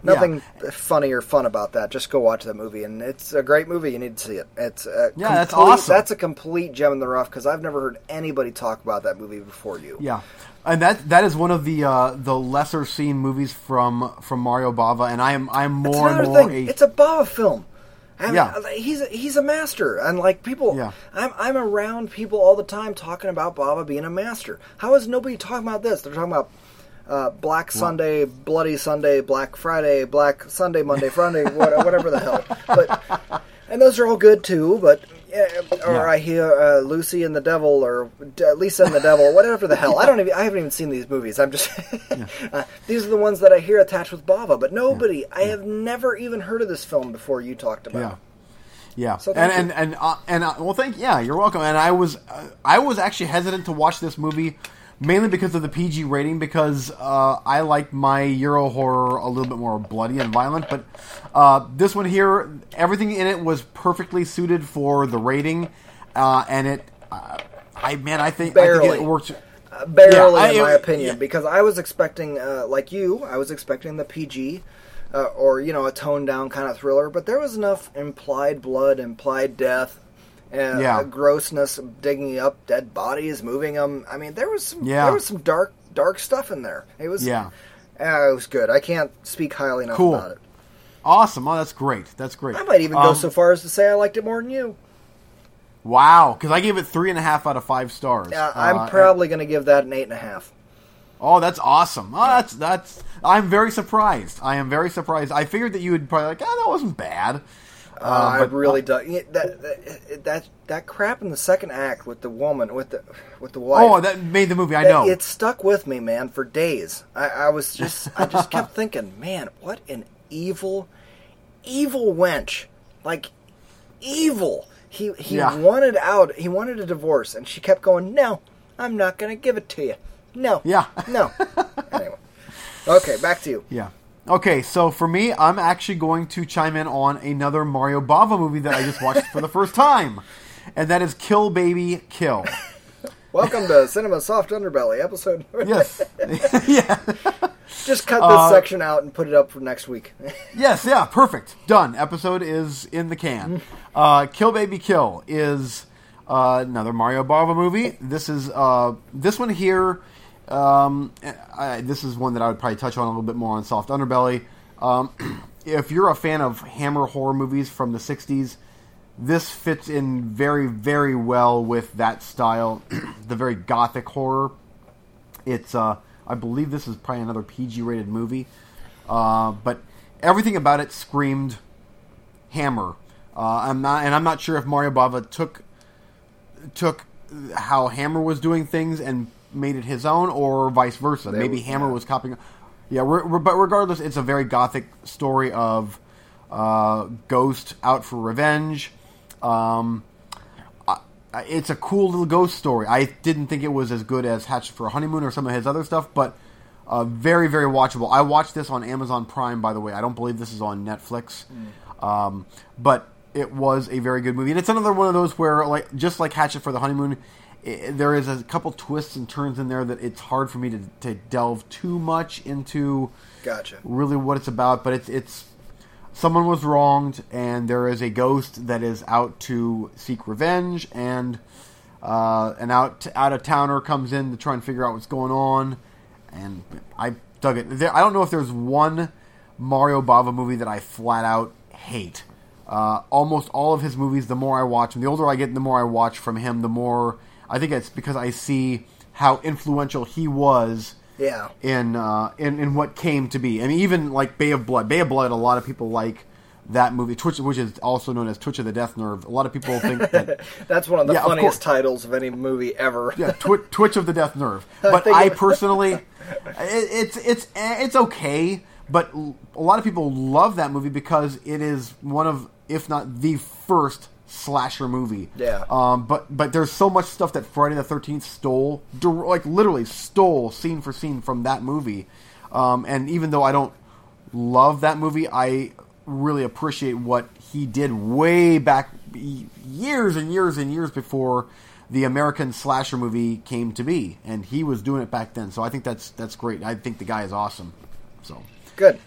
nothing funny or fun about that. Just go watch that movie, and it's a great movie. You need to see it. It's a Yeah, that's awesome. That's a complete gem in the rough because I've never heard anybody talk about that movie before you. Yeah, and that that is one of the uh, the lesser seen movies from from Mario Bava, and I am I'm more and more thing. a It's a Bava film. I mean, Yeah. he's a, he's a master, and like people, Yeah. I'm I'm around people all the time talking about Bava being a master. How is nobody talking about this? They're talking about uh, Black Sunday, Bloody Sunday, Black Friday, Black Sunday, Monday, Friday, whatever the hell. But and those are all good too. But or Yeah. I hear uh, Lucy and the Devil, or Lisa and the Devil, whatever the hell. I don't even I haven't even seen these movies. I'm just uh, these are the ones that I hear attached with Bava. But nobody, I have never even heard of this film before you talked about. yeah. it. Yeah, So and thank and and uh, and uh, well, thank yeah, you're welcome. And I was uh, I was actually hesitant to watch this movie mainly because of the PG rating because uh, I like my Euro horror a little bit more bloody and violent. But uh, this one here, everything in it was perfectly suited for the rating, uh, and it. Uh, I man, I think I think it worked. Barely, Yeah, I- in my it- opinion, yeah. because I was expecting, uh, like you, I was expecting the PG uh, or you know a toned down kind of thriller, but there was enough implied blood, implied death, and Yeah. uh, grossness, of digging up dead bodies, moving them. I mean, there was some, Yeah. there was some dark dark stuff in there. It was Yeah. uh, it was good. I can't speak highly enough Cool. about it. Awesome. Oh, that's great. That's great. I might even go Um, so far as to say I liked it more than you. Wow, because I gave it three and a half out of five stars. Yeah, I'm Uh, probably going to give that an eight and a half. Oh, that's awesome. Oh, that's that's. I'm very surprised. I am very surprised. I figured that you would probably like, oh, that wasn't bad. Uh, I but- really do. yeah, That, that that that crap in the second act with the woman with the with the wife. Oh, that made the movie. I It- know. It stuck with me, man, for days. I, I was just, I just kept thinking, man, what an evil, evil wench. Like, evil. He he Yeah. wanted out. He wanted a divorce, and she kept going, "No, I'm not going to give it to you. No, Yeah. no." anyway, okay, back to you. Yeah. Okay, so for me, I'm actually going to chime in on another Mario Bava movie that I just watched for the first time, and that is Kill Baby Kill. Welcome to Cinema Soft Underbelly episode. Yes. yeah. Just cut this Uh, section out and put it up for next week. Yes, yeah, perfect. Done. Episode is in the can. Uh, Kill Baby Kill is uh, another Mario Bava movie. This is uh, this one here. Um, I, this is one that I would probably touch on a little bit more on Soft Underbelly. Um, if you're a fan of Hammer horror movies from the '60s, this fits in very, very well with that style, the very gothic horror. It's, uh, I believe this is probably another PG-rated movie, uh, but everything about it screamed Hammer. Uh, I'm not, and I'm not sure if Mario Bava took took how Hammer was doing things and made it his own, or vice versa. Maybe was- Hammer yeah. was copying. Yeah, re- re- but regardless, it's a very gothic story of uh, ghost out for revenge. Um, I- it's a cool little ghost story. I didn't think it was as good as Hatchet for a Honeymoon or some of his other stuff, but uh, very, very watchable. I watched this on Amazon Prime, by the way. I don't believe this is on Netflix, um, but it was a very good movie. And it's another one of those where, like, just like Hatchet for the Honeymoon, there is a couple twists and turns in there that it's hard for me to, to delve too much into Gotcha. really what it's about, but it's it's someone was wronged, and there is a ghost that is out to seek revenge, and uh, an out out of towner comes in to try and figure out what's going on, and I dug it. There, I don't know if there's one Mario Bava movie that I flat out hate. Uh, almost all of his movies, the more I watch them, the older I get, the more I watch from him, the more I think it's because I see how influential he was Yeah. in uh, in in what came to be. I mean, even like Bay of Blood. Bay of Blood. A lot of people like that movie, Twitch, which is also known as Twitch of the Death Nerve. A lot of people think that That's one of the Yeah, of funniest course. titles of any movie ever. yeah, Twi- Twitch of the Death Nerve. But think I personally, it, it's it's it's okay. But a lot of people love that movie because it is one of, if not the first slasher movie. Yeah. Um. But but there's so much stuff that Friday the Thirteenth stole, like literally stole scene for scene from that movie. Um. And even though I don't love that movie, I really appreciate what he did way back years and years and years before the American slasher movie came to be, and he was doing it back then. So I think that's that's great. I think the guy is awesome. So Good.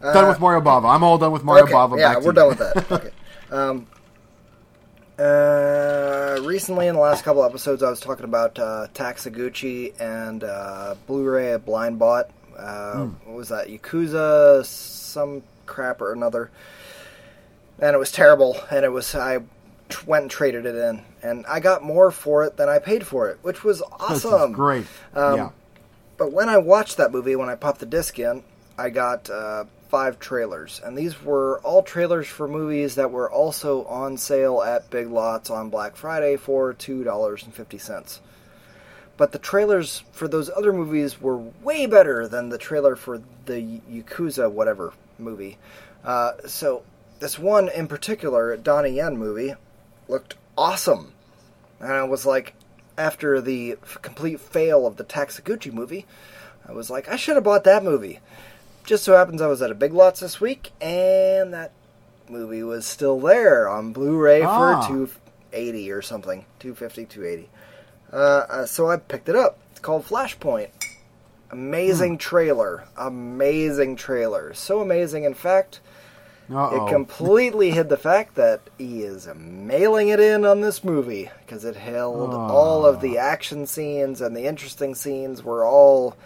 done with Mario Bava. I'm all done with Mario okay. Bava. Yeah, we're done with that. Okay. Um, uh, recently, in the last couple episodes, I was talking about uh, Tak Sakaguchi and uh, Blu-ray of Blind Bot. Uh. What was that? Yakuza, some crap or another. And it was terrible. And it was I went and traded it in, and I got more for it than I paid for it, which was awesome. great. Um, yeah. But when I watched that movie, when I popped the disc in, I got uh, five trailers, and these were all trailers for movies that were also on sale at Big Lots on Black Friday for two dollars and fifty cents. But the trailers for those other movies were way better than the trailer for the Yakuza whatever movie. Uh, so this one in particular, Donnie Yen movie, looked awesome. And I was like, after the complete fail of the Tak Sakaguchi movie, I was like, I should have bought that movie. Just so happens I was at a Big Lots this week, and that movie was still there on Blu-ray Ah. for two eighty or something, 250, 280. Uh, uh, so I picked it up. It's called Flashpoint. Amazing trailer. Amazing trailer. So amazing, in fact, Uh-oh. it completely hid the fact that he is mailing it in on this movie because it held all of the action scenes and the interesting scenes were all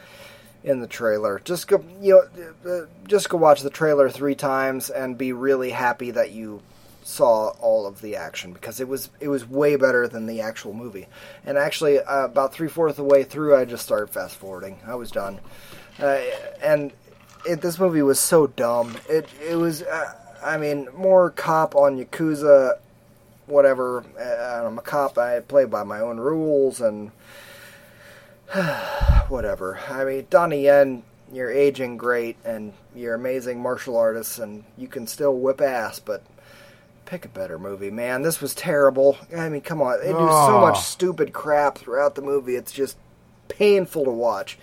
in the trailer. Just go, you know, just go watch the trailer three times and be really happy that you saw all of the action because it was it was way better than the actual movie. And actually, uh, about three fourths of the way through, I just started fast forwarding. I was done, uh, and it, this movie was so dumb. It it was, uh, I mean, more cop on yakuza, whatever. Uh, I'm a cop. I play by my own rules and whatever. I mean, Donnie Yen, you're aging great and you're amazing martial artists and you can still whip ass, but pick a better movie, man. This was terrible. I mean, come on. They do so ah. much stupid crap throughout the movie. It's just painful to watch.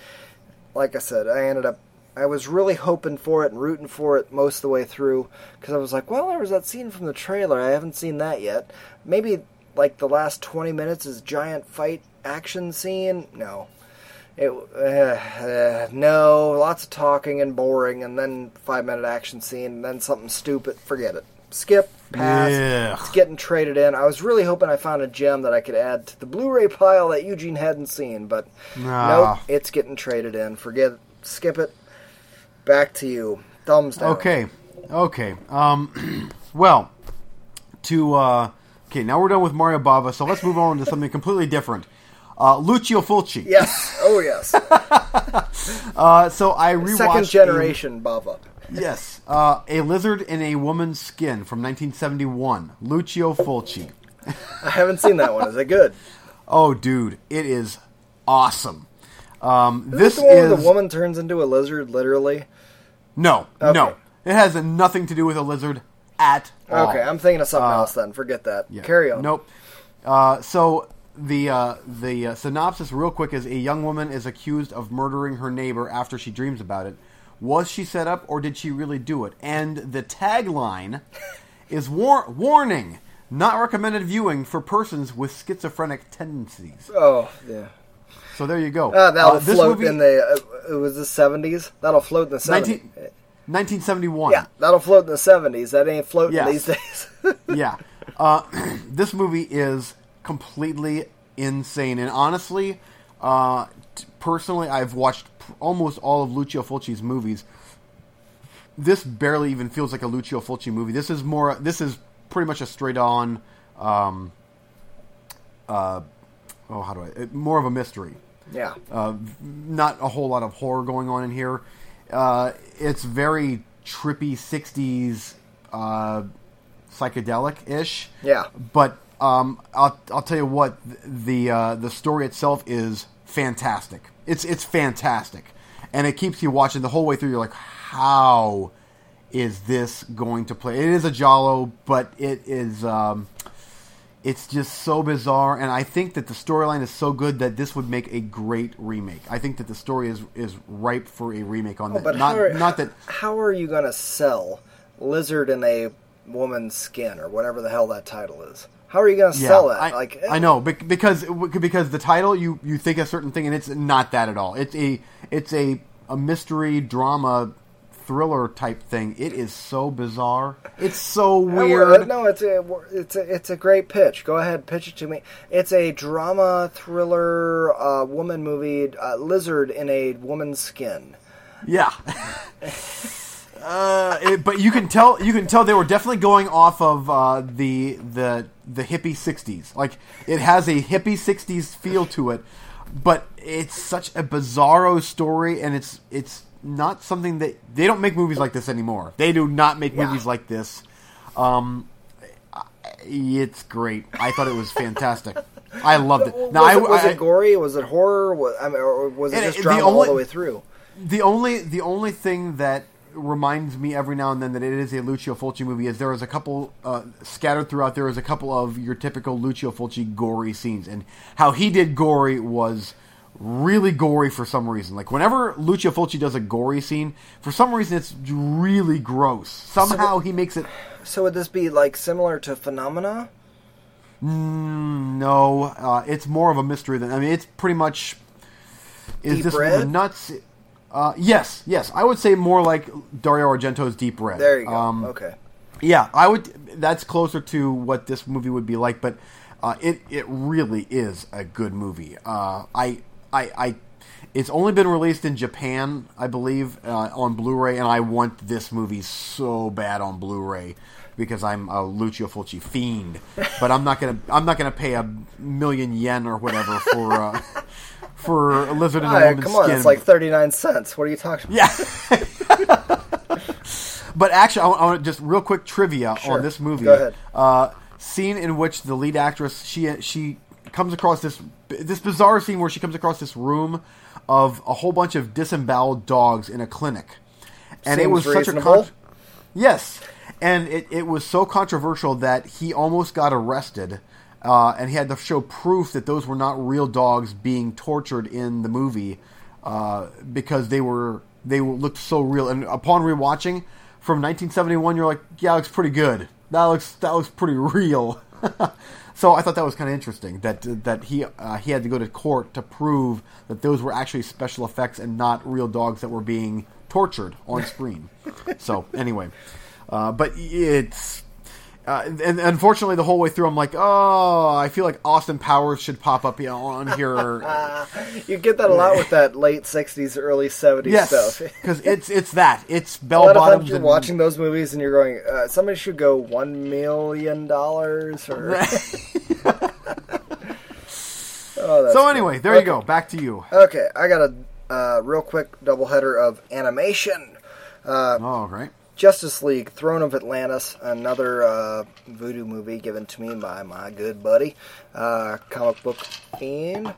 Like I said, I ended up I was really hoping for it and rooting for it most of the way through because I was like, well, there was that scene from the trailer. I haven't seen that yet. Maybe like the last 20 minutes is giant fight action scene. No. It uh, uh, no, lots of talking and boring, and then five minute action scene, and then something stupid. Forget it. Skip, pass. Ugh. It's getting traded in. I was really hoping I found a gem that I could add to the Blu-ray pile that Eugene hadn't seen, but Nah. nope, it's getting traded in. Forget it. Skip it. Back to you. Thumbs down. Okay, okay. Um, well, to uh, okay, now we're done with Mario Bava, so let's move on to something completely different. Uh, Lucio Fulci. Yes. Oh yes. Uh, so I rewatched Second a- generation Bava. yes, uh, a lizard in a woman's skin from 1971. Lucio Fulci. I haven't seen that one. Is it good? Oh, dude, it is awesome. Um, Is this this the one where is the woman turns into a lizard, literally? no, Okay. no. It has nothing to do with a lizard at all. Okay, I'm thinking of something Uh, else then. Forget that. Yeah. Carry on. Nope. Uh, so the uh, the uh, synopsis, real quick, is a young woman is accused of murdering her neighbor after she dreams about it. Was she set up, or did she really do it? And the tagline is war- warning: not recommended viewing for persons with schizophrenic tendencies. Oh, yeah. So there you go. Uh, that'll Uh, this float movie, in the. Uh, it was the 70s. That'll float in the 70s. 19 1971. Yeah, that'll float in the 70s. That ain't floating Yes. these days. yeah. Uh, this movie is completely insane, and honestly, uh, t- personally, I've watched p- almost all of Lucio Fulci's movies. This barely even feels like a Lucio Fulci movie. This is more. This is pretty much a straight-on. Um, uh, oh, how do I? More of a mystery yeah. uh, not a whole lot of horror going on in here. Uh, it's very trippy '60s uh, psychedelic ish. Yeah. But um, I'll I'll tell you what the uh, the story itself is fantastic. It's it's fantastic, and it keeps you watching the whole way through. You're like, how is this going to play? It is a Giallo, but it is. Um, it's just so bizarre, and I think that the storyline is so good that this would make a great remake. I think that the story is is ripe for a remake on that. Oh, But not are, not that How are you going to sell Lizard in a woman's skin or whatever the hell that title is? How are you going to yeah, sell that? I, like I know because because the title you you think a certain thing, and it's not that at all. It's a it's a a mystery drama thriller type thing. It is so bizarre. It's so weird. No, it's a it's a it's a great pitch. Go ahead, pitch it to me. It's a drama thriller uh, woman movie. Uh, lizard in a woman's skin. Yeah. uh, it, but you can tell you can tell they were definitely going off of uh, the the the hippie '60s. Like it has a hippie '60s feel to it, but it's such a bizarro story, and it's it's not something that they don't make movies like this anymore. They do not make Yeah. movies like this. Um, it's great. I thought it was fantastic. I loved it. was, Now, I, it, was I- it gory? Was it horror? Was, I mean, or was it just it- the drama all the way through? the only the only thing that reminds me every now and then that it is a Lucio Fulci movie is there is a couple uh, scattered throughout there is a couple of your typical Lucio Fulci gory scenes. And how he did gory was really gory for some reason. Like whenever Lucio Fulci does a gory scene for some reason it's really gross. Somehow he makes it So would this be like similar to Phenomena? no. Uh, it's more of a mystery than I mean it's pretty much is Deep this Red? nuts Uh, yes, yes, I would say more like Dario Argento's Deep Red. There you go. Um, okay. Yeah, I would. That's closer to what this movie would be like, but uh, it it really is a good movie. Uh, I I I. It's only been released in Japan, I believe, uh, on Blu-ray, and I want this movie so bad on Blu-ray because I'm a Lucio Fulci fiend. But I'm not gonna I'm not gonna pay a million yen or whatever for uh, for a lizard in a woman's come on, skin. it's like thirty nine cents. What are you talking about? Yeah. but actually, I want, I want just real quick trivia Sure. on this movie. Go ahead. Uh, scene in which the lead actress she she comes across this this bizarre scene where she comes across this room of a whole bunch of disemboweled dogs in a clinic, and it Seems was such a con- yes, and it, it was so controversial that he almost got arrested. Uh, and he had to show proof that those were not real dogs being tortured in the movie uh, because they were they looked so real. And upon rewatching from 1971, you're like, yeah, that looks pretty good. That looks that looks pretty real. so I thought that was kind of interesting that that he uh, he had to go to court to prove that those were actually special effects and not real dogs that were being tortured on screen. so anyway, uh, but it's. Uh, and unfortunately, the whole way through, I'm like, oh, I feel like Austin Powers should pop up on here. You get that a lot with that late '60s, early '70s yes, stuff. because it's it's that it's bell bottoms you're and watching those movies and you're going, uh, somebody should go one million dollars or. oh, so anyway, there you go. Back to you. Okay, I got a uh, real quick doubleheader of animation. oh, right. Justice League: Throne of Atlantis, another uh, Vudu movie given to me by my good buddy, uh, comic book fiend.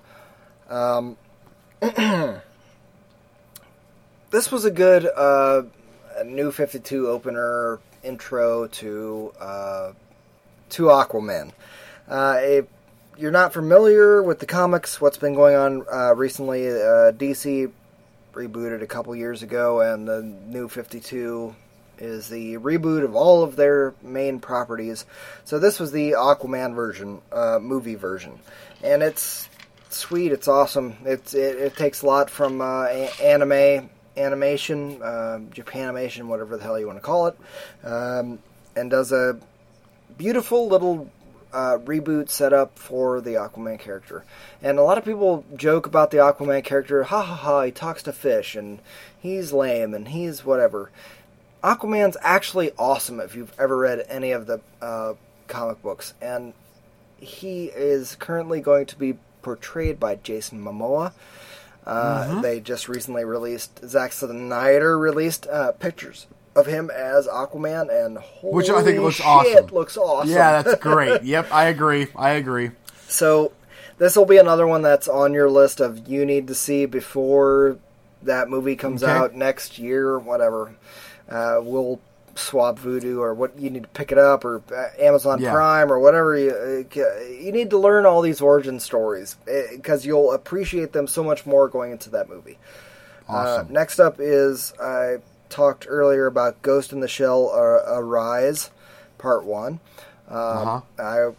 Um, this was a good uh, new Fifty Two opener intro to uh, to Aquaman. Uh, if you're not familiar with the comics, what's been going on uh, recently? DC rebooted a couple years ago, and the new 52 is the reboot of all of their main properties. So this was the Aquaman version, uh, movie version, and it's sweet. It's awesome. It's it, it takes a lot from uh, anime, animation, uh, Japanimation, whatever the hell you want to call it, um, and does a beautiful little uh, reboot set up for the Aquaman character. And a lot of people joke about the Aquaman character. Ha ha ha! He talks to fish, and he's lame, and he's whatever. Aquaman's actually awesome if you've ever read any of the uh, comic books, and he is currently going to be portrayed by Jason Momoa. Uh, They just recently released Zack Snyder released uh, pictures of him as Aquaman, and Which I think looks shit, awesome. Looks awesome. Yeah, that's great. yep, I agree. I agree. So this will be another one that's on your list of you need to see before that movie comes Okay. out next year, whatever. Uh, we'll swap Vudu or what you need to pick it up or uh, Amazon Yeah. Prime or whatever. You uh, you need to learn all these origin stories because you'll appreciate them so much more going into that movie. Awesome. Uh, next up is I talked earlier about Ghost in the Shell uh, Arise, Part One. Um, Uh-huh. I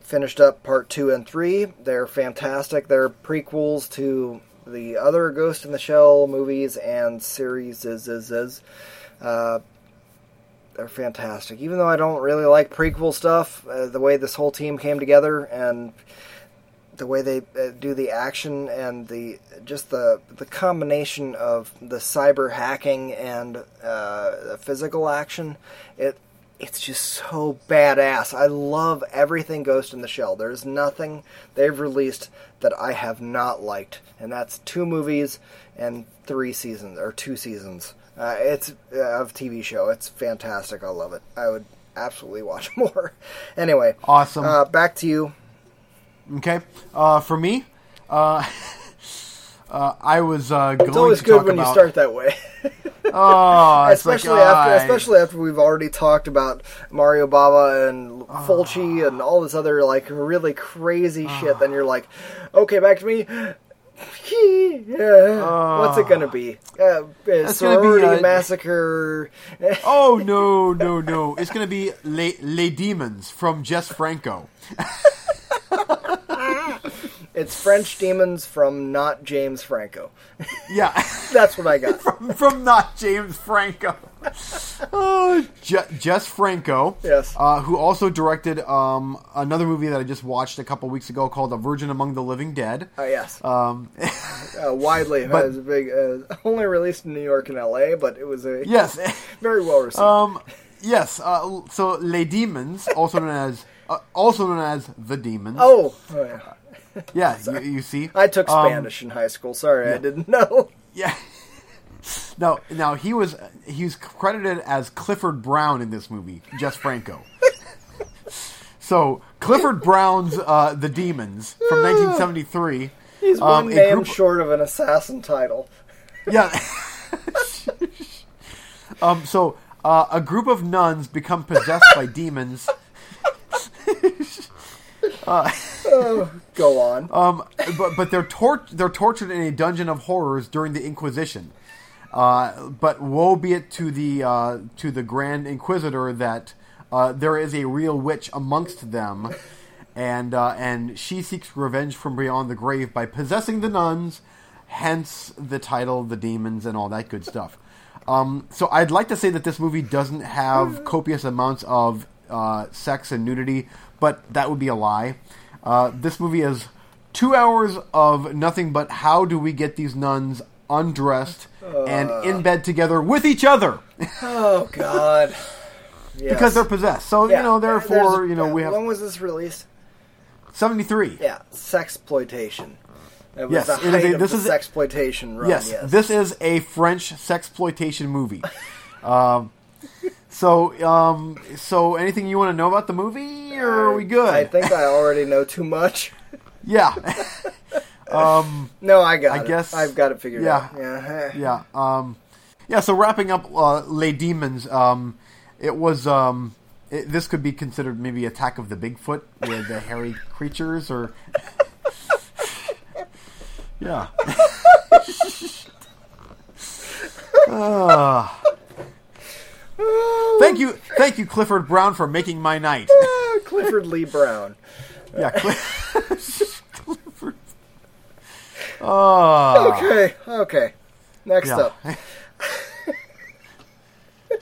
finished up Part Two and Three. They're fantastic. They're prequels to the other Ghost in the Shell movies and series. Is is is. Uh, they're fantastic. Even though I don't really like prequel stuff, uh, the way this whole team came together and the way they uh, do the action and the just the the combination of the cyber hacking and uh, physical action, it it's just so badass. I love everything Ghost in the Shell. There's nothing they've released that I have not liked, and that's two movies and three seasons or two seasons. Uh, it's uh, of TV show. It's fantastic. I love it. I would absolutely watch more. anyway, Awesome. Uh, back to you. Okay. Uh, for me, uh, uh, I was uh, going It's always good when you start that way, Oh, it's like, especially after I- especially after we've already talked about Mario Bava and Fulci and all this other like really crazy shit. Then you're like, okay, back to me. Yeah. What's it gonna be? Uh, uh, gonna be, sorority uh, massacre. Oh no, no, no! It's gonna be Les, Les Demons from Jess Franco. It's French demons from not James Franco. Yeah. That's what I got. from, from not James Franco. oh, Je- Jess Franco. Yes. Uh, who also directed um, another movie that I just watched a couple weeks ago called A Virgin Among the Living Dead. Uh, yes. Um, Uh, widely but- big, uh, only released in New York and L.A., but it was a yes. very well received. Um, yes. Uh, so Les Demons, also known as uh, also known as the Demons. oh, oh, yeah. Yeah. You, you see, I took Um, Spanish in high school. Sorry, I didn't know. Yeah. No, now he was he's credited as Clifford Brown in this movie, Jess Franco. so Clifford Brown's uh, The Demons from 1973. He's um, one name group- short of an assassin title. Yeah. um. So uh, a group of nuns become possessed by demons. Go on. Um, but but they're tor- they're tortured in a dungeon of horrors during the Inquisition. Uh, but woe be it to the uh, to the Grand Inquisitor that uh, there is a real witch amongst them, and uh, and she seeks revenge from beyond the grave by possessing the nuns, hence the title, the demons, and all that good stuff. Um, so I'd like to say that this movie doesn't have copious amounts of uh, sex and nudity, but that would be a lie. Uh, this movie is two hours of nothing but how do we get these nuns undressed and in bed together with each other Oh God. Yes. because they're possessed. So Yeah. you know, therefore, There's- you know, yeah, we have When was this released? seventy three. Yeah, sexploitation. It was Yes, it is a- this is sexploitation run. Yes, Yes, this is a French sexploitation movie. um, so, um, so anything you want to know about the movie, or are we good? I think I already know too much. yeah, No, I got I it. guess- I've got it figured yeah. out. Yeah. yeah, um, yeah. So wrapping up, uh, Les Demons. Um, it was. Um, it, this could be considered maybe Attack of the Bigfoot with the hairy creatures, or yeah. Ah. thank you, thank you, Clifford Brown, for making my night. Clifford Lee Brown. Yeah, Cli- Clifford. Ah. Okay, okay. Next Yeah. up.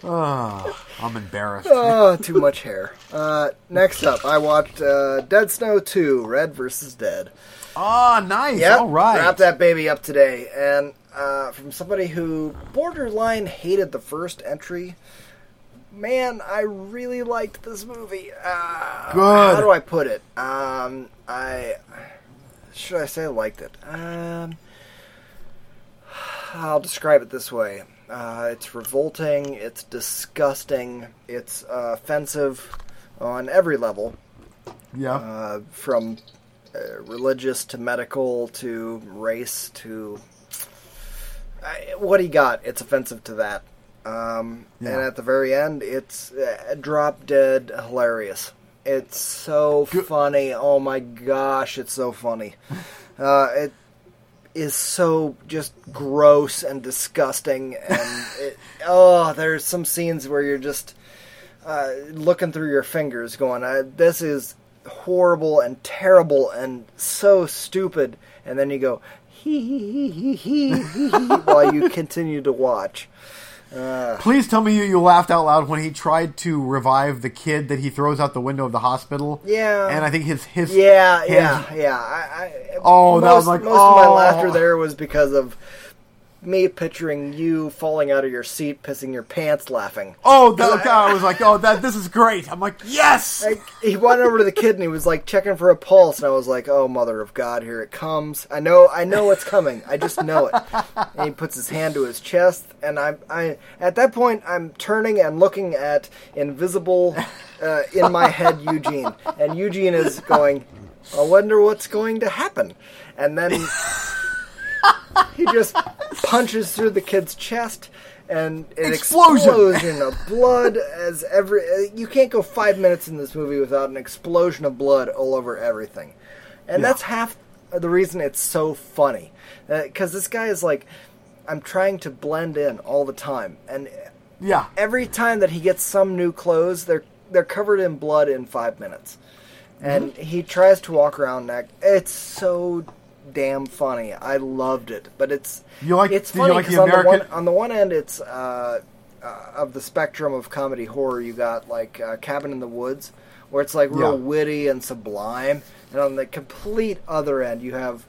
Ah, I'm embarrassed. Oh, too much hair. Uh, next up, I watched uh, Dead Snow 2, Red versus Dead. Ah, nice. Yep, All right. wrapped that baby up today. And uh, from somebody who borderline hated the first entry, man, I really liked this movie. Uh, Good. How do I put it? Um, I should I say I liked it? Um, I'll describe it this way. Uh, it's revolting. It's disgusting. It's uh, offensive on every level Yeah. uh, from uh, religious to medical to race to what he got. It's offensive to that. Um, And at the very end, it's uh, drop dead hilarious. It's so Good. funny. Oh my gosh, it's so funny. Uh, it is so just gross and disgusting, and it, oh, there's some scenes where you're just uh, looking through your fingers, going, uh, "This is horrible and terrible and so stupid," and then you go, "Hee hee hee hee hee hee," hee," while you continue to watch. Uh, Please tell me you, you laughed out loud when he tried to revive the kid that he throws out the window of the hospital. Yeah. And I think his his yeah, his- yeah, yeah. I, I, Oh, that was like, most of my oh. laughter there was because of me picturing you falling out of your seat, pissing your pants, laughing. Oh, that, I was like, oh, that this is great. I'm like, yes. Like, he went over to the kid and he was like checking for a pulse, and I was like, "Oh, mother of God, here it comes! I know, I know what's coming. I just know it." And he puts his hand to his chest, and I, I, at that point, I'm turning and looking at invisible, uh, in my head, Eugene, and Eugene is going, "I wonder what's going to happen," and then he just punches through the kid's chest and an Explosion. explosion of blood as every uh, you can't go five minutes in this movie without an explosion of blood all over everything and Yeah. that's half the reason it's so funny because this guy is like i'm trying to blend in all the time and yeah. every time that he gets some new clothes they're they're covered in blood in five minutes and he tries to walk around neck. It's so damn funny. I loved it, but it's You like- it's funny like the 'cause on the one on the one end it's uh, uh, of the spectrum of comedy horror. You got like uh, Cabin in the Woods, where it's like real Yeah. witty and sublime, and on the complete other end you have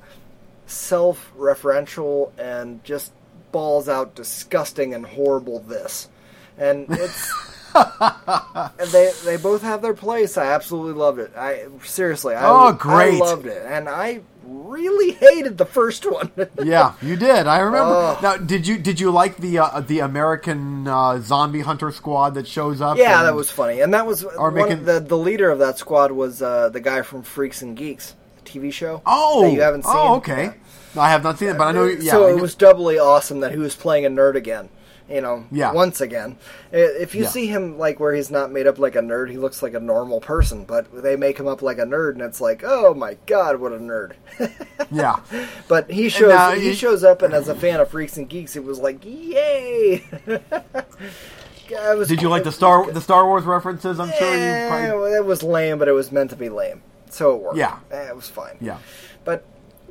self-referential and just balls out disgusting and horrible this and it's and they they both have their place i absolutely loved it i seriously i, Oh, I great. loved it and i really hated the first one Yeah, you did. I remember. Oh. Now, did you did you like the uh, the American uh, zombie hunter squad that shows up? yeah and- that was funny and that was Or one, making- the the leader of that squad was uh, the guy from freaks and geeks the tv show Oh, that you haven't seen Oh, okay. No, I have not seen it, but I know. Yeah, so it was doubly awesome that he was playing a nerd again. You know, Yeah. once again. If you Yeah. see him like where he's not made up like a nerd, he looks like a normal person. But they make him up like a nerd, and it's like, oh my god, what a nerd! yeah. but he shows he he- shows up, and as a fan of Freaks and Geeks, it was like, yay! Was, Did you like the Star the Star Wars references? I'm sure you probably. it was lame, but it was meant to be lame, so it worked. Yeah. Eh, it was fine. Yeah. But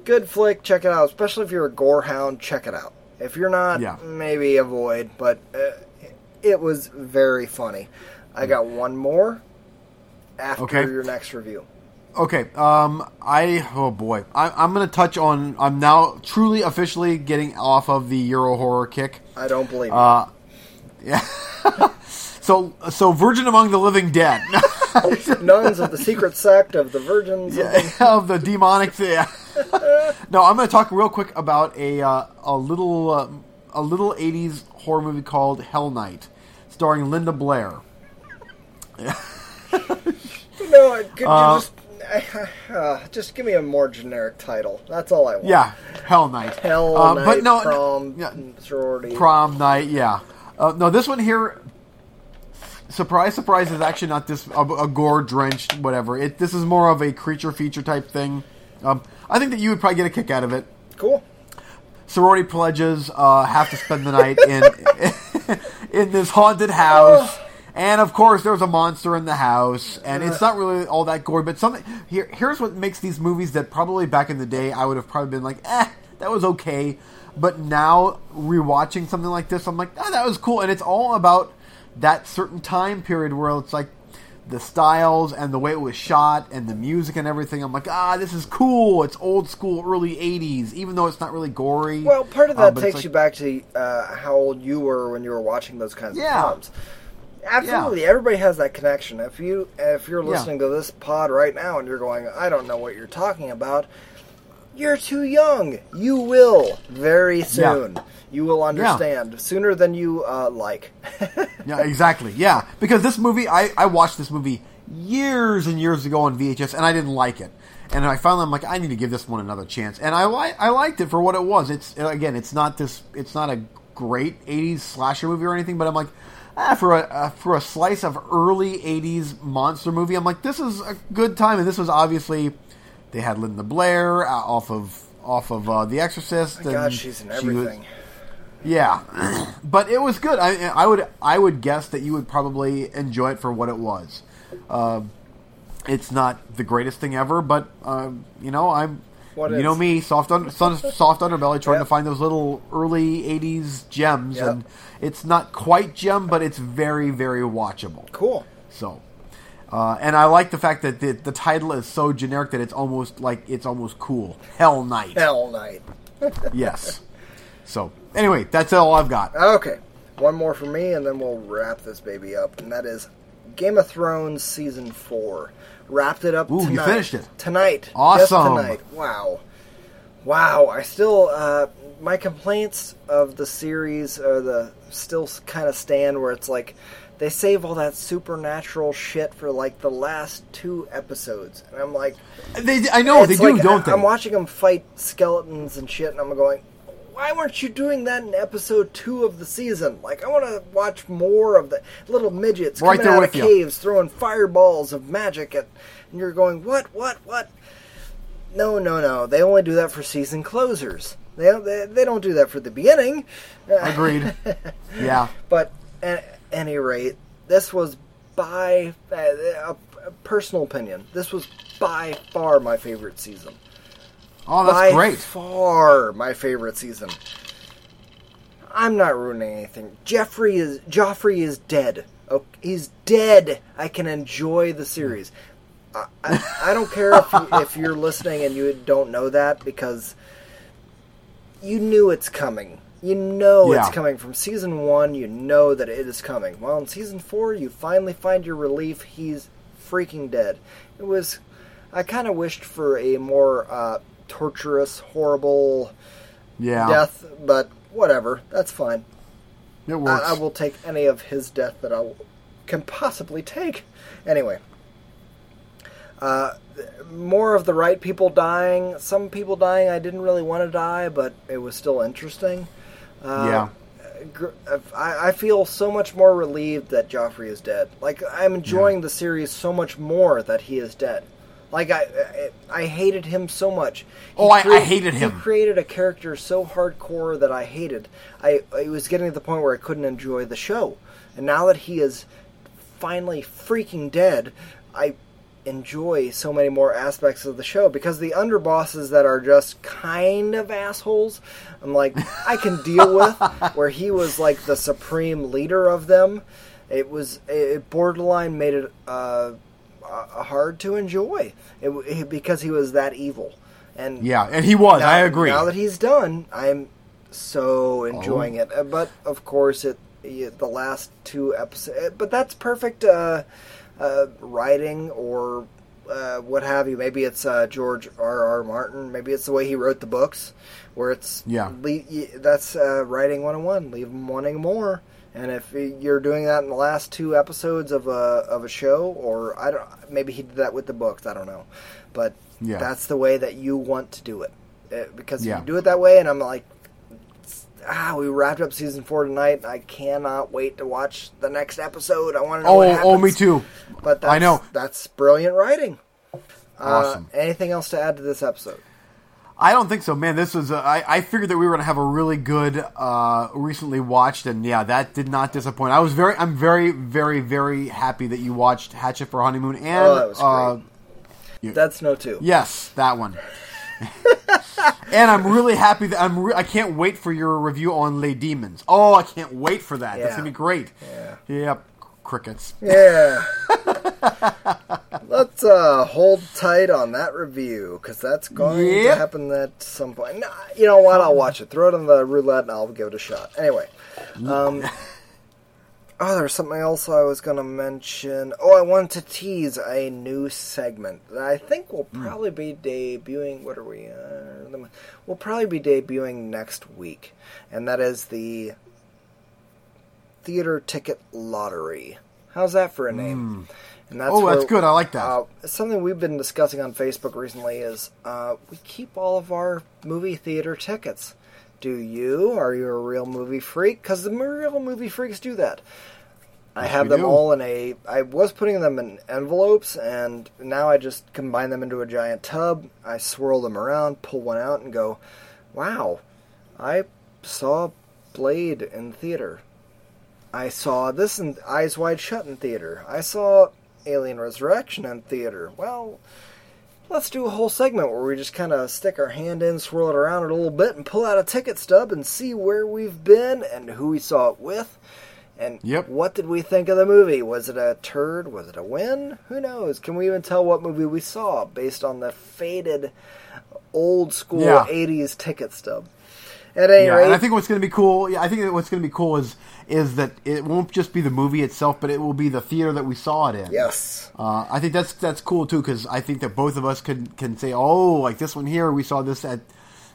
good flick, check it out. Especially if you're a gore hound, check it out. If you're not, Yeah. maybe avoid. But uh, it was very funny. I got one more after Okay. your next review. Okay. Um. I. Oh boy. I, I'm going to touch on. I'm now truly officially getting off of the Euro horror kick. I don't believe. Uh. Yeah. so so Virgin Among the Living Dead. Nuns of the secret sect of the virgins. of the- of the demonic thing. no, I'm going to talk real quick about a uh, a little uh, a little '80s horror movie called Hell Night, starring Linda Blair. No, could you Uh, just uh, just give me a more generic title? That's all I want. Yeah, Hell Night. Hell Uh, night, but no, prom, yeah, sorority. prom night. Yeah. Uh, no, this one here. Surprise, surprise! Is actually not this a, a gore drenched whatever. It this is more of a creature feature type thing. Um, I think that you would probably get a kick out of it. cool. sorority pledges uh, have to spend the night in in this haunted house. And of course, there's a monster in the house, and it's not really all that gory. But something here, here's what makes these movies that probably back in the day I would have probably been like, eh, that was okay. But now rewatching something like this, I'm like, oh, that was cool. And it's all about that certain time period where it's like the styles and the way it was shot and the music and everything. I'm like, ah, this is cool. It's old school, early '80s, even though it's not really gory. Well, part of Uh, that it's takes like- you back to uh, how old you were when you were watching those kinds Yeah. of films. Absolutely, everybody has that connection. If you if you're Yeah. listening to this pod right now and you're going, I don't know what you're talking about, you're too young. You will very soon. You will understand sooner than you uh, like. Yeah, exactly. Yeah, because this movie, I, I watched this movie years and years ago on VHS, and I didn't like it. And I finally, I'm like, I need to give this one another chance. And I li- I liked it for what it was. It's again, it's not this, it's not a great '80s slasher movie or anything, but I'm like, ah, for a uh, for a slice of early '80s monster movie, I'm like, this is a good time. And this was obviously, they had Linda Blair uh, off of off of uh, The Exorcist. My God, and she's in she was- everything. yeah, but it was good. I, I would I would guess that you would probably enjoy it for what it was. Um, it's not the greatest thing ever, but um, you know I'm. What you is? know me, soft un- soft underbelly, trying Yep. to find those little early '80s gems, Yep. and it's not quite gem, but it's very, very watchable. Cool. So, uh, and I like the fact that the, the title is so generic that it's almost like it's almost cool. Hell Night. Hell night. Yes. So anyway, that's all I've got. Okay, one more for me, and then we'll wrap this baby up, and that is Game of Thrones season four. Wrapped it up Ooh, you finished it. tonight. Just Awesome. tonight. Wow, wow. I still uh, my complaints of the series are the still kind of stand where it's like they save all that supernatural shit for like the last two episodes, and I'm like, They, I know they do, like, don't I, they? I'm watching them fight skeletons and shit, and I'm going, why weren't you doing that in episode two of the season? Like, I want to watch more of the little midgets Right coming out of you. caves throwing fireballs of magic at, and you're going, what, what, what? No, no, no. They only do that for season closers. They they, they don't do that for the beginning. Agreed. yeah. But at any rate, this was by uh, personal opinion, this was by far my favorite season. Oh, that's by great. far my favorite season. I'm not ruining anything. Jeffrey is Joffrey is dead. Oh, he's dead. I can enjoy the series. I, I, I don't care if you, if you're listening and you don't know that because you knew it's coming. You know Yeah. it's coming from season one. You know that it is coming. Well, in season four, you finally find your relief. He's freaking dead. It was. I kind of wished for a more uh, torturous, horrible Yeah, death, but whatever. That's fine. it works. I, I will take any of his death that I can possibly take. Anyway, uh, more of the right people dying. Some people dying I didn't really want to die, but it was still interesting. Uh, yeah, I, I feel so much more relieved that Joffrey is dead. Like I'm enjoying the series so much more that he is dead. Like I, I, I hated him so much. He Oh, I- I hated him. He created a character so hardcore that I hated. I, it was getting to the point where I couldn't enjoy the show. And now that he is finally freaking dead, I enjoy so many more aspects of the show because the underbosses that are just kind of assholes, I'm like I can deal with. Where he was like the supreme leader of them, it was it borderline made it uh, uh, hard to enjoy it, it, because he was that evil. And yeah, and he was. now- I agree. Now that he's done, I'm so enjoying it. Uh, But of course, it the last two episodes. But that's perfect uh, uh, writing or uh, what have you. Maybe it's uh, George R. R. Martin. Maybe it's the way he wrote the books, where it's Yeah. le- that's uh, writing one on one. Leave them wanting more. And if you're doing that in the last two episodes of a of a show, or I don't, maybe he did that with the books. I don't know, but Yeah. that's the way that you want to do it. Uh, because if Yeah. you do it that way, and I'm like, ah, we wrapped up season four tonight. I cannot wait to watch the next episode. I want to know oh, what happens. oh, me too. But that's, I know. that's brilliant writing. Awesome. Uh, anything else to add to this episode? I don't think so, man. This was. Uh, I, I figured that we were going to have a really good, uh, recently watched, and yeah, that did not disappoint. I was very, I'm very, very, very happy that you watched Hatchet for Honeymoon, and Oh, that was uh, That's no two. yes, that one. and I'm really happy that I'm. Re- I can't wait for your review on Les Demons. Oh, I can't wait for that. That's gonna be great. Yeah. Yep. Crickets. Yeah. Let's uh, hold tight on that review because that's going to happen at some point. Nah, you know what? I'll watch it. Throw it on the roulette and I'll give it a shot. Anyway. Um, oh, there's something else I was going to mention. Oh, I wanted to tease a new segment that I think will probably be debuting. What are we? Uh, we'll probably be debuting next week, and that is the theater ticket lottery. How's that for a name? And that's Oh, that's good. I like that. Uh, something we've been discussing on Facebook recently is uh, we keep all of our movie theater tickets. Do you? Are you a real movie freak? Because the real movie freaks do that. I Yes, have them do. all in a. I was putting them in envelopes, and now I just combine them into a giant tub. I swirl them around, pull one out, and go, "Wow, I saw Blade in theater. I saw this in Eyes Wide Shut in theater. I saw Alien Resurrection in theater. Well, let's do a whole segment where we just kind of stick our hand in, swirl it around a little bit, and pull out a ticket stub and see where we've been and who we saw it with. And Yep. what did we think of the movie? Was it a turd? Was it a win? Who knows? Can we even tell what movie we saw based on the faded, old school Yeah. '80s ticket stub? At any Yeah, rate, and I think what's going to be cool. Yeah, I think what's going to be cool is is that it won't just be the movie itself, but it will be the theater that we saw it in. yes, Uh, I think that's that's cool too because I think that both of us can can say, oh, like this one here, we saw this at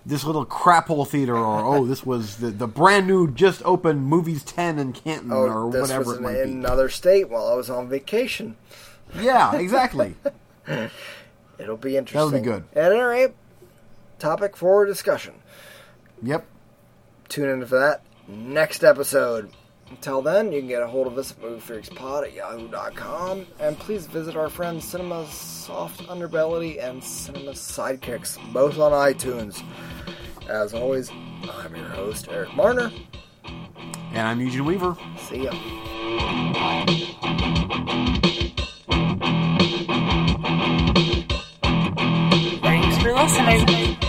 this little crap hole theater, or oh, this was the, the brand new just opened Movies Ten in Canton, oh, or this whatever was it might in be. another state while I was on vacation. Yeah, exactly. It'll be interesting. That'll be good. At any rate, topic for discussion. yep. Tune in for that next episode. Until then, you can get a hold of us at moviefreakspod at yahoo.com, and please visit our friends Cinema Soft Underbelly and Cinema Sidekicks, both on iTunes. As always, I'm your host, Eric Marner. And I'm Eugene Weaver. See ya. Thanks for listening.